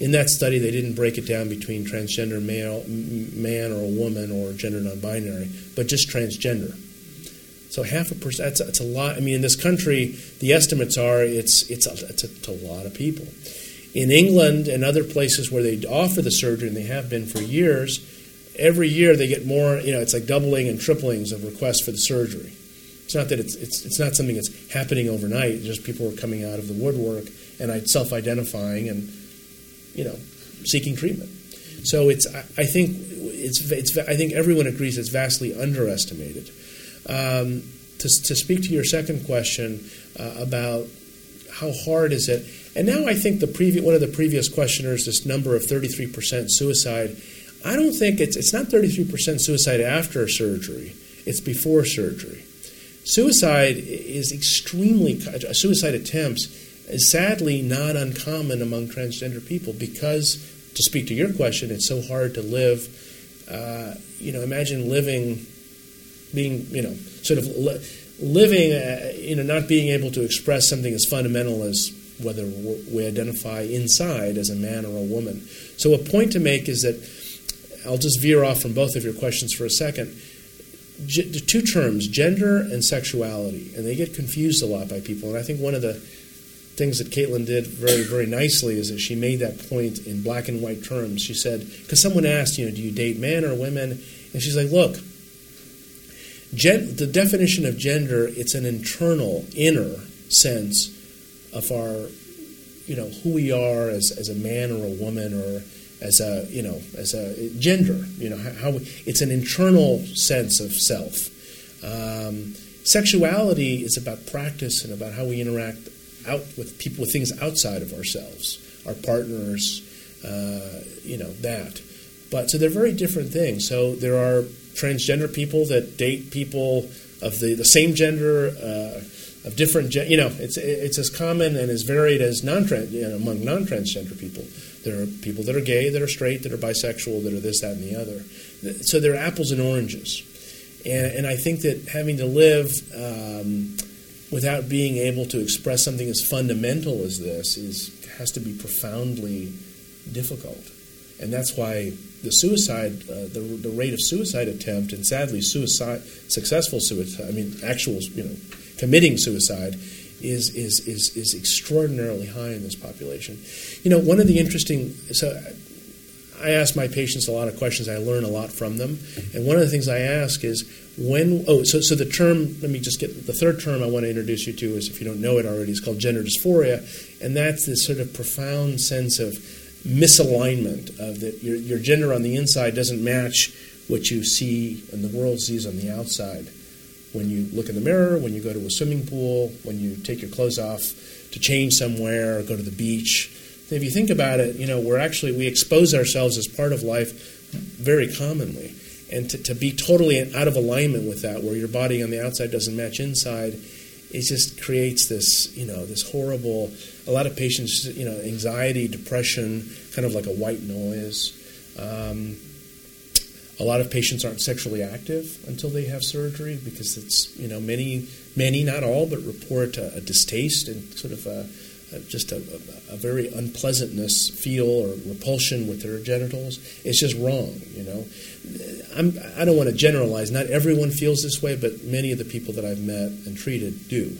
In that study, they didn't break it down between transgender male, man or a woman or gender non-binary, but just transgender. So half a percent, that's, that's a lot. I mean, in this country, the estimates are it's, it's, a, it's, a, it's a lot of people. In England and other places where they offer the surgery, and they have been for years, every year they get more, you know, it's like doubling and triplings of requests for the surgery. It's not that it's, it's, it's not something that's happening overnight, just people are coming out of the woodwork and self identifying and, you know, seeking treatment. So it's, I think, it's, it's, I think everyone agrees it's vastly underestimated. Um, to, to speak to your second question uh, about how hard is it, and now I think the previous one of the previous questioners, this number of 33% suicide, I don't think it's it's not 33% suicide after surgery. It's before surgery. Suicide is extremely suicide attempts is sadly not uncommon among transgender people because to speak to your question, it's so hard to live. Uh, you know, imagine living, being you know, sort of li- living, uh, you know, not being able to express something as fundamental as whether we identify inside as a man or a woman. So, a point to make is that I'll just veer off from both of your questions for a second. The two terms, gender and sexuality, and they get confused a lot by people. And I think one of the things that Caitlyn did very, very nicely is that she made that point in black and white terms. She said, because someone asked, you know, do you date men or women? And she's like, look, gen- the definition of gender, it's an internal, inner sense of our, you know, who we are as, as a man or a woman or as a, you know, as a gender, you know, how, how it's an internal sense of self. Um, sexuality is about practice and about how we interact out with people with things outside of ourselves, our partners, uh, you know, that. But so they're very different things. So there are transgender people that date people of the, the same gender. Uh, of different, you know, it's it's as common and as varied as non you know, among non-transgender people. There are people that are gay, that are straight, that are bisexual, that are this, that, and the other. So they're apples and oranges, and, and I think that having to live um, without being able to express something as fundamental as this is has to be profoundly difficult, and that's why the suicide, uh, the, the rate of suicide attempt, and sadly, suicide, successful suicide, I mean, actual, you know committing suicide is, is, is, is extraordinarily high in this population. You know, one of the interesting, so I ask my patients a lot of questions. I learn a lot from them. And one of the things I ask is when, oh, so, so the term, let me just get, the third term I want to introduce you to is, if you don't know it already, is called gender dysphoria. And that's this sort of profound sense of misalignment of that your, your gender on the inside doesn't match what you see and the world sees on the outside when you look in the mirror, when you go to a swimming pool, when you take your clothes off to change somewhere or go to the beach. If you think about it, you know, we're actually, we expose ourselves as part of life very commonly. And to, to be totally out of alignment with that, where your body on the outside doesn't match inside, it just creates this, you know, this horrible, a lot of patients, you know, anxiety, depression, kind of like a white noise. Um, a lot of patients aren't sexually active until they have surgery because it's you know many many not all but report a, a distaste and sort of a, a, just a, a, very unpleasantness feel or repulsion with their genitals. It's just wrong, you know. I'm, I don't want to generalize. Not everyone feels this way, but many of the people that I've met and treated do.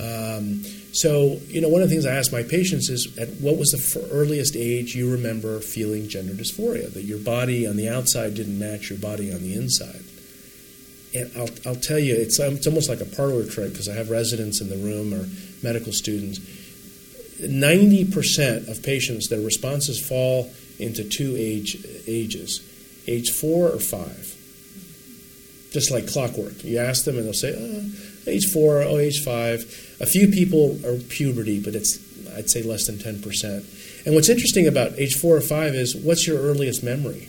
Um, so, you know, one of the things I ask my patients is at what was the earliest age you remember feeling gender dysphoria, that your body on the outside didn't match your body on the inside? and I'll, I'll tell you, it's, um, it's almost like a parlor trick because I have residents in the room or medical students. 90% of patients, their responses fall into two age ages age four or five. Just like clockwork. You ask them and they'll say, oh, age four, oh, age five. A few people are puberty, but it's, I'd say, less than 10%. And what's interesting about age four or five is what's your earliest memory?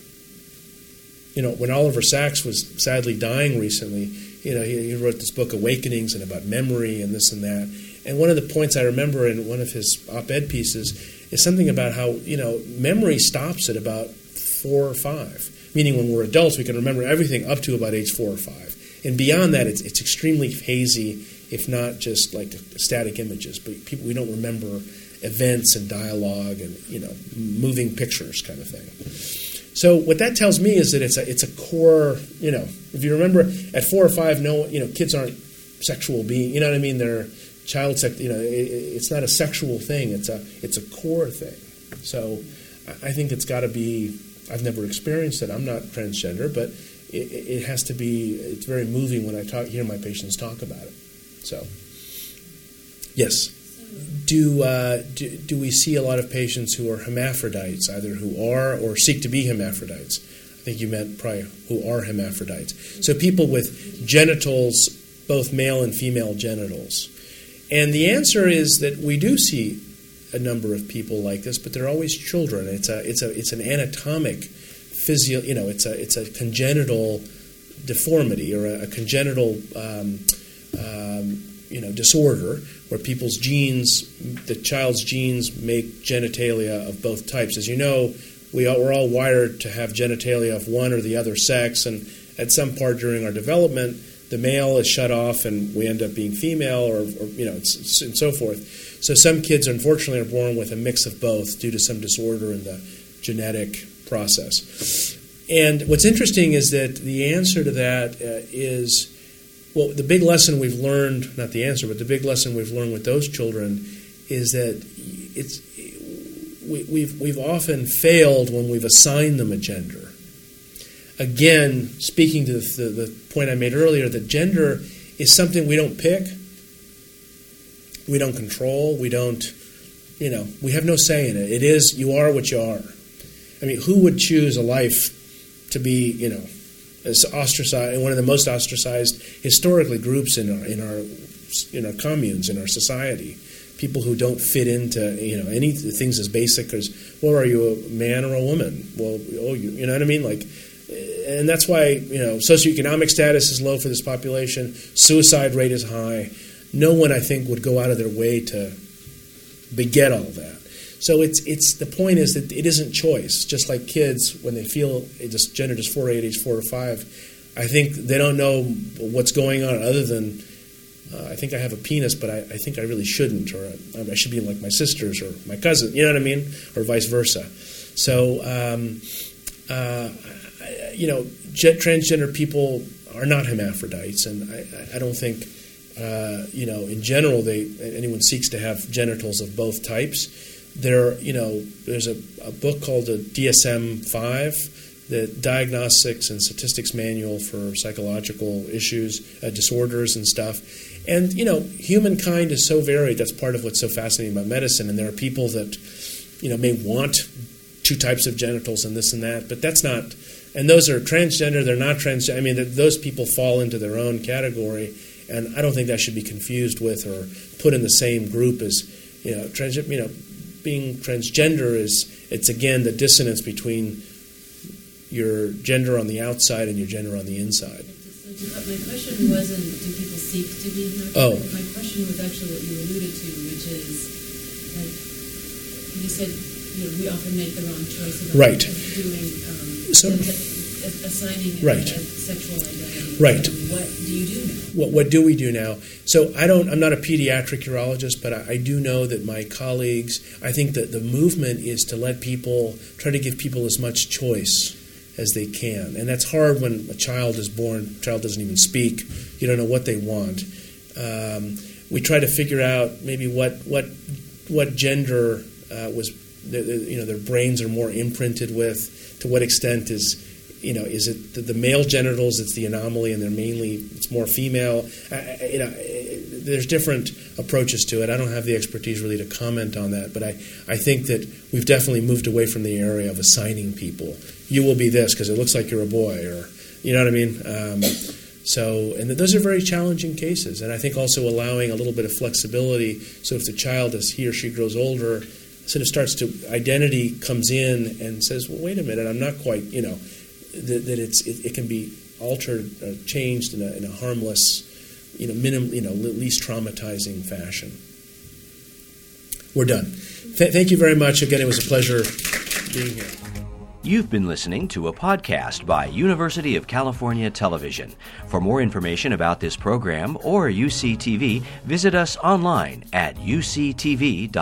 You know, when Oliver Sacks was sadly dying recently, you know, he, he wrote this book, Awakenings, and about memory and this and that. And one of the points I remember in one of his op ed pieces is something about how, you know, memory stops at about four or five. Meaning, when we're adults, we can remember everything up to about age four or five. And beyond that, it's, it's extremely hazy, if not just like static images. But people, we don't remember events and dialogue and, you know, moving pictures kind of thing. So what that tells me is that it's a it's a core. You know, if you remember at four or five, no, you know, kids aren't sexual being. You know what I mean? They're child sex. You know, it, it's not a sexual thing. It's a it's a core thing. So I think it's got to be. I've never experienced it. I'm not transgender, but it, it has to be. It's very moving when I talk hear my patients talk about it. So yes do, uh, do, do we see a lot of patients who are hermaphrodites, either who are or seek to be hermaphrodites? I think you meant probably who are hermaphrodites. So people with genitals, both male and female genitals. And the answer is that we do see a number of people like this, but they're always children. It's a it's a it's an anatomic physio you know it's a it's a congenital deformity or a, a congenital um, um, you know disorder where people's genes, the child's genes, make genitalia of both types. As you know, we all, we're all wired to have genitalia of one or the other sex, and at some part during our development, the male is shut off, and we end up being female, or, or you know, it's, and so forth. So some kids, unfortunately, are born with a mix of both due to some disorder in the genetic process. And what's interesting is that the answer to that uh, is well, the big lesson we've learned, not the answer, but the big lesson we've learned with those children is that it's, we, we've, we've often failed when we've assigned them a gender. Again, speaking to the, the point I made earlier, that gender is something we don't pick, we don't control, we don't, you know, we have no say in it. It is, you are what you are. I mean, who would choose a life to be, you know, as ostracized, one of the most ostracized historically groups in our in our in our communes in our society. People who don't fit into you know any things as basic as well, are you a man or a woman? Well, oh, you, you know what I mean? Like, and that's why you know socioeconomic status is low for this population. Suicide rate is high. No one, I think, would go out of their way to beget all that. So it's it's the point is that it isn't choice. Just like kids when they feel just gender dysphoria at age four or five, I think they don't know what's going on other than uh, I think I have a penis, but I, I think I really shouldn't, or I, I, should be like my sisters or my cousin. You know what I mean, or vice versa. So um, uh, you know, transgender people are not hermaphrodites, and I, I don't think. Uh, you know, in general, they anyone seeks to have genitals of both types there, you know, there's a, a book called the DSM-5, the Diagnostics and Statistics Manual for Psychological Issues, uh, Disorders, and stuff. And you know, humankind is so varied. That's part of what's so fascinating about medicine. And there are people that, you know, may want two types of genitals and this and that, but that's not. And those are transgender. They're not transgender. I mean, those people fall into their own category, and I don't think that should be confused with or put in the same group as, you know, trans. You know, being transgender is it's again the dissonance between your gender on the outside and your gender on the inside. So my question wasn't do people seek to be Oh. My question was actually what you alluded to, which is like you said you know, we often make the wrong choice about right. doing um, so, assigning right. a, sexual identity. Right. what do you do now? What, what do we do now? So I don't. I'm not a pediatric urologist, but I, I do know that my colleagues. I think that the movement is to let people try to give people as much choice as they can, and that's hard when a child is born. A child doesn't even speak. You don't know what they want. Um, we try to figure out maybe what what what gender uh, was. You know, their brains are more imprinted with. To what extent is you know, is it the, the, male genitals? It's the anomaly, and they're mainly it's more female. I, you know, there's different approaches to it. I don't have the expertise really to comment on that, but I, I think that we've definitely moved away from the area of assigning people. You will be this because it looks like you're a boy, or you know what I mean. Um, so, and those are very challenging cases, and I think also allowing a little bit of flexibility. So, if the child, as he or she grows older, sort of starts to identity comes in and says, "Well, wait a minute, I'm not quite," you know, that, that it's it, it, can be altered, uh, changed in a, in a harmless, you know, minim, you know, least traumatizing fashion. We're done. Th- thank you very much. Again, it was a pleasure being here. You've been listening to a podcast by University of California Television. For more information about this program or UCTV, visit us online at uctv.tv.